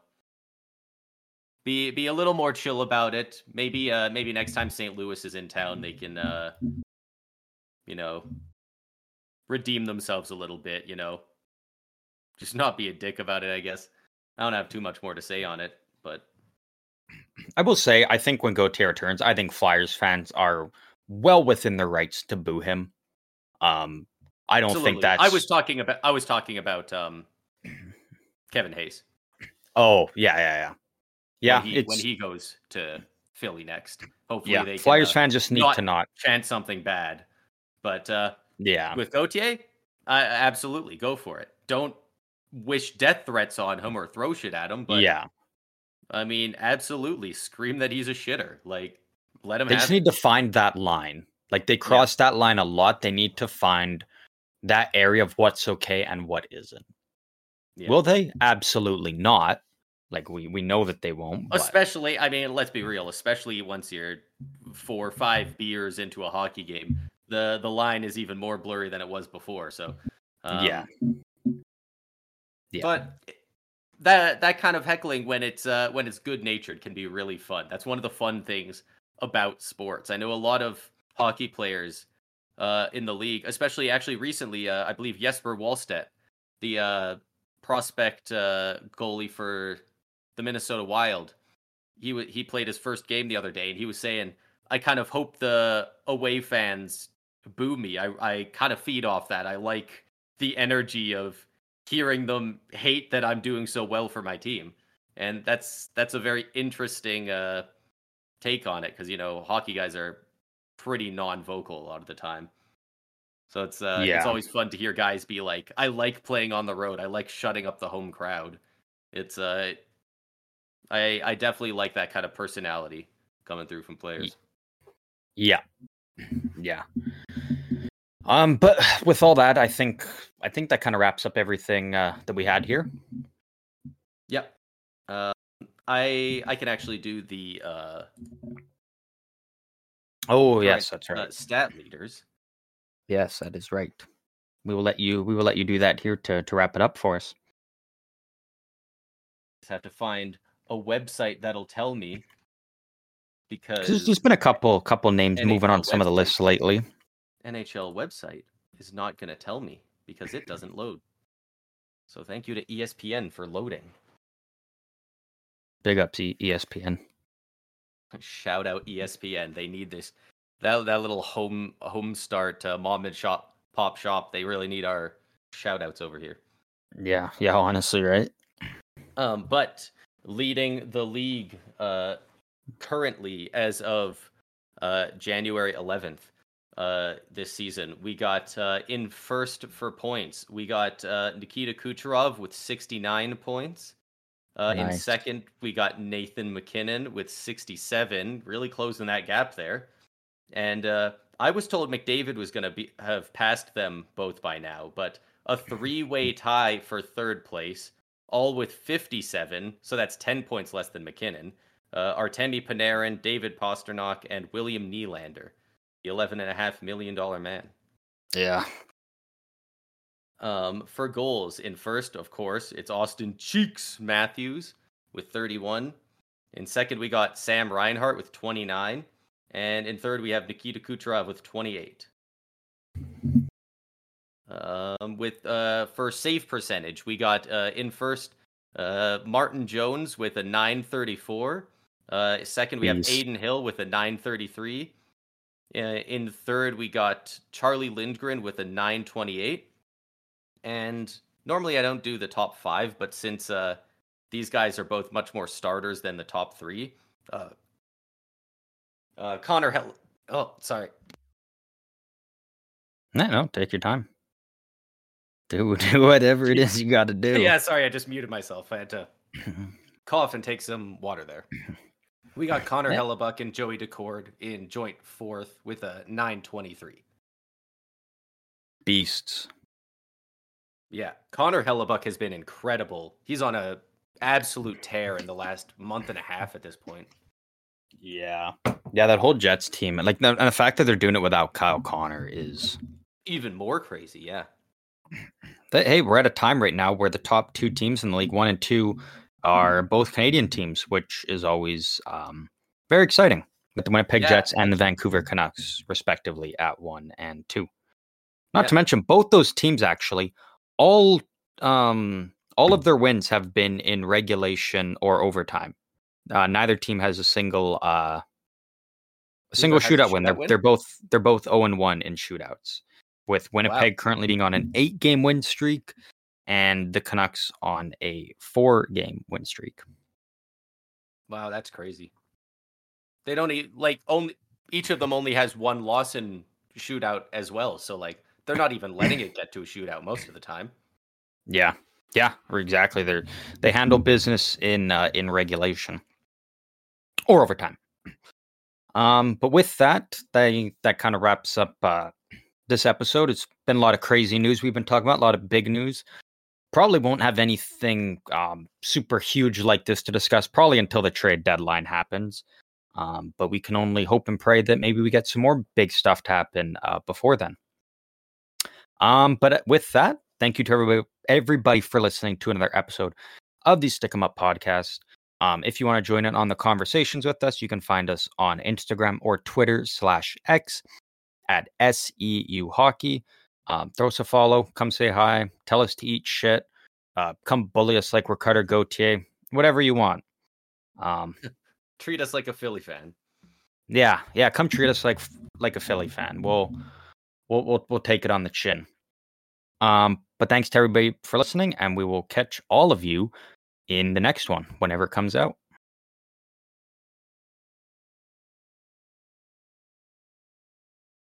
be be a little more chill about it. Maybe uh maybe next time St. Louis is in town they can uh you know redeem themselves a little bit, you know. Just not be a dick about it, I guess. I don't have too much more to say on it, but I will say, I think when Gauthier turns, I think Flyers fans are well within their rights to boo him. Um, I don't absolutely. think that's. I was talking about I was talking about um Kevin Hayes. Oh yeah, yeah, yeah. Yeah, when he, when he goes to Philly next. Hopefully yeah. they can, Flyers uh, fans just need not- to not. chant something bad. But uh, Yeah, with Gauthier, I absolutely go for it. Don't wish death threats on him or throw shit at him. But yeah. I mean, absolutely scream that he's a shitter. Like, let him They just it. need to find that line. Like they cross that line a lot. They need to find that area of what's okay and what isn't. Yeah. Will they? Absolutely not. Like we we know that they won't. But Especially, I mean, let's be real. Especially once you're four or five beers into a hockey game, the the line is even more blurry than it was before. So, um, Yeah. Yeah. But that that kind of heckling when it's uh, when it's good natured can be really fun. That's one of the fun things about sports. I know a lot of hockey players uh, in the league, especially actually recently. Uh, I believe Jesper Wallstedt, the uh, prospect uh, goalie for the Minnesota Wild, he w- he played his first game the other day, and he was saying, "I kind of hope the away fans boo me. I I kind of feed off that. I like the energy of hearing them hate that I'm doing so well for my team." And that's that's a very interesting uh, take on it because you know hockey guys are pretty non-vocal a lot of the time. So it's uh, Yeah. it's always fun to hear guys be like, "I like playing on the road. I like shutting up the home crowd." It's uh, I I definitely like that kind of personality coming through from players. Yeah. Yeah. Um, but with all that, I think I think that kind of wraps up everything uh, that we had here. Yep. Uh, I I can actually do the uh, Oh yes, that's right. uh, stat leaders. yes, that is right. We will let you we will let you do that here to to wrap it up for us. Just have to find a website that'll tell me because There's, been a couple couple names moving on NHL some of the lists lately. NHL website is not going to tell me because it doesn't load. So thank you to ESPN for loading. Big ups to ESPN. Shout out ESPN. They need this. That that little home home start uh, mom and shop pop shop. They really need our shout outs over here. Yeah, yeah, honestly, right? Um, but leading the league uh, currently as of uh, January 11th uh, this season, we got uh, in first for points. We got uh, Nikita Kucherov with 69 points. Uh, In second, we got Nathan MacKinnon with 67, really closing that gap there. And uh, I was told McDavid was going to be have passed them both by now, but a three-way tie for third place, all with 57, so that's 10 points less than McKinnon. Uh, Artemi Panarin, David Pastrnak, and William Nylander, the $11.5 million man. Yeah. Um, for goals, in first, of course, it's Austin Cheeks Matthews with 31. In second, we got Sam Reinhart with 29. And in third, we have Nikita Kucherov with 28. Um, with uh, for save percentage, we got uh, in first uh, Martin Jones with a 934. Uh, second, we have Jeez. Adin Hill with a 933. Uh, in third, we got Charlie Lindgren with a 928. And normally I don't do the top five, but since uh, these guys are both much more starters than the top three, uh, uh, Connor Hell. Oh, sorry. No, no, take your time. Do do whatever it is you got to do. Yeah, sorry, I just muted myself. I had to cough and take some water there. We got Connor Yeah. Hellebuyck and Joey Daccord in joint fourth with a 923. Beasts. Yeah, Connor Hellebuyck has been incredible. He's on a absolute tear in the last month and a half at this point. Yeah. Yeah, that whole Jets team, like the, and the fact that they're doing it without Kyle Connor is Even more crazy, yeah. that hey, we're at a time right now where the top two teams in the league, one and two, are both Canadian teams, which is always um, very exciting. With the Winnipeg Yeah. Jets and the Vancouver Canucks, respectively, at one and two. Not Yeah. to mention both those teams actually, all um, all of their wins have been in regulation or overtime. Uh, neither team has a single uh, a single a shootout win. They're win? they're both they're both zero and one in shootouts, with Winnipeg currently being on an eight game win streak, and the Canucks on a four game win streak. Wow, that's crazy. They don't e- like only each of them only has one loss in shootout as well. So like they're not even letting it get to a shootout most of the time. Yeah, yeah, exactly. They they handle business in uh, in regulation or overtime. Um, but with that, they that kind of wraps up uh, this episode. It's been a lot of crazy news we've been talking about, a lot of big news. Probably won't have anything um, super huge like this to discuss probably until the trade deadline happens. Um, but we can only hope and pray that maybe we get some more big stuff to happen uh, before then. Um, but with that, thank you to everybody everybody for listening to another episode of the Stick 'em Up podcast. Um, if you want to join in on the conversations with us, you can find us on Instagram or Twitter slash X at SEU Hockey. Um, throw us a follow, come say hi, tell us to eat shit, uh, come bully us like we're Cutter Gauthier, whatever you want. Um, Treat us like a Philly fan. yeah, yeah, come treat us like like a Philly fan. We'll we'll we'll, we'll take it on the chin. Um, but thanks to everybody for listening, and we will catch all of you in the next one whenever it comes out.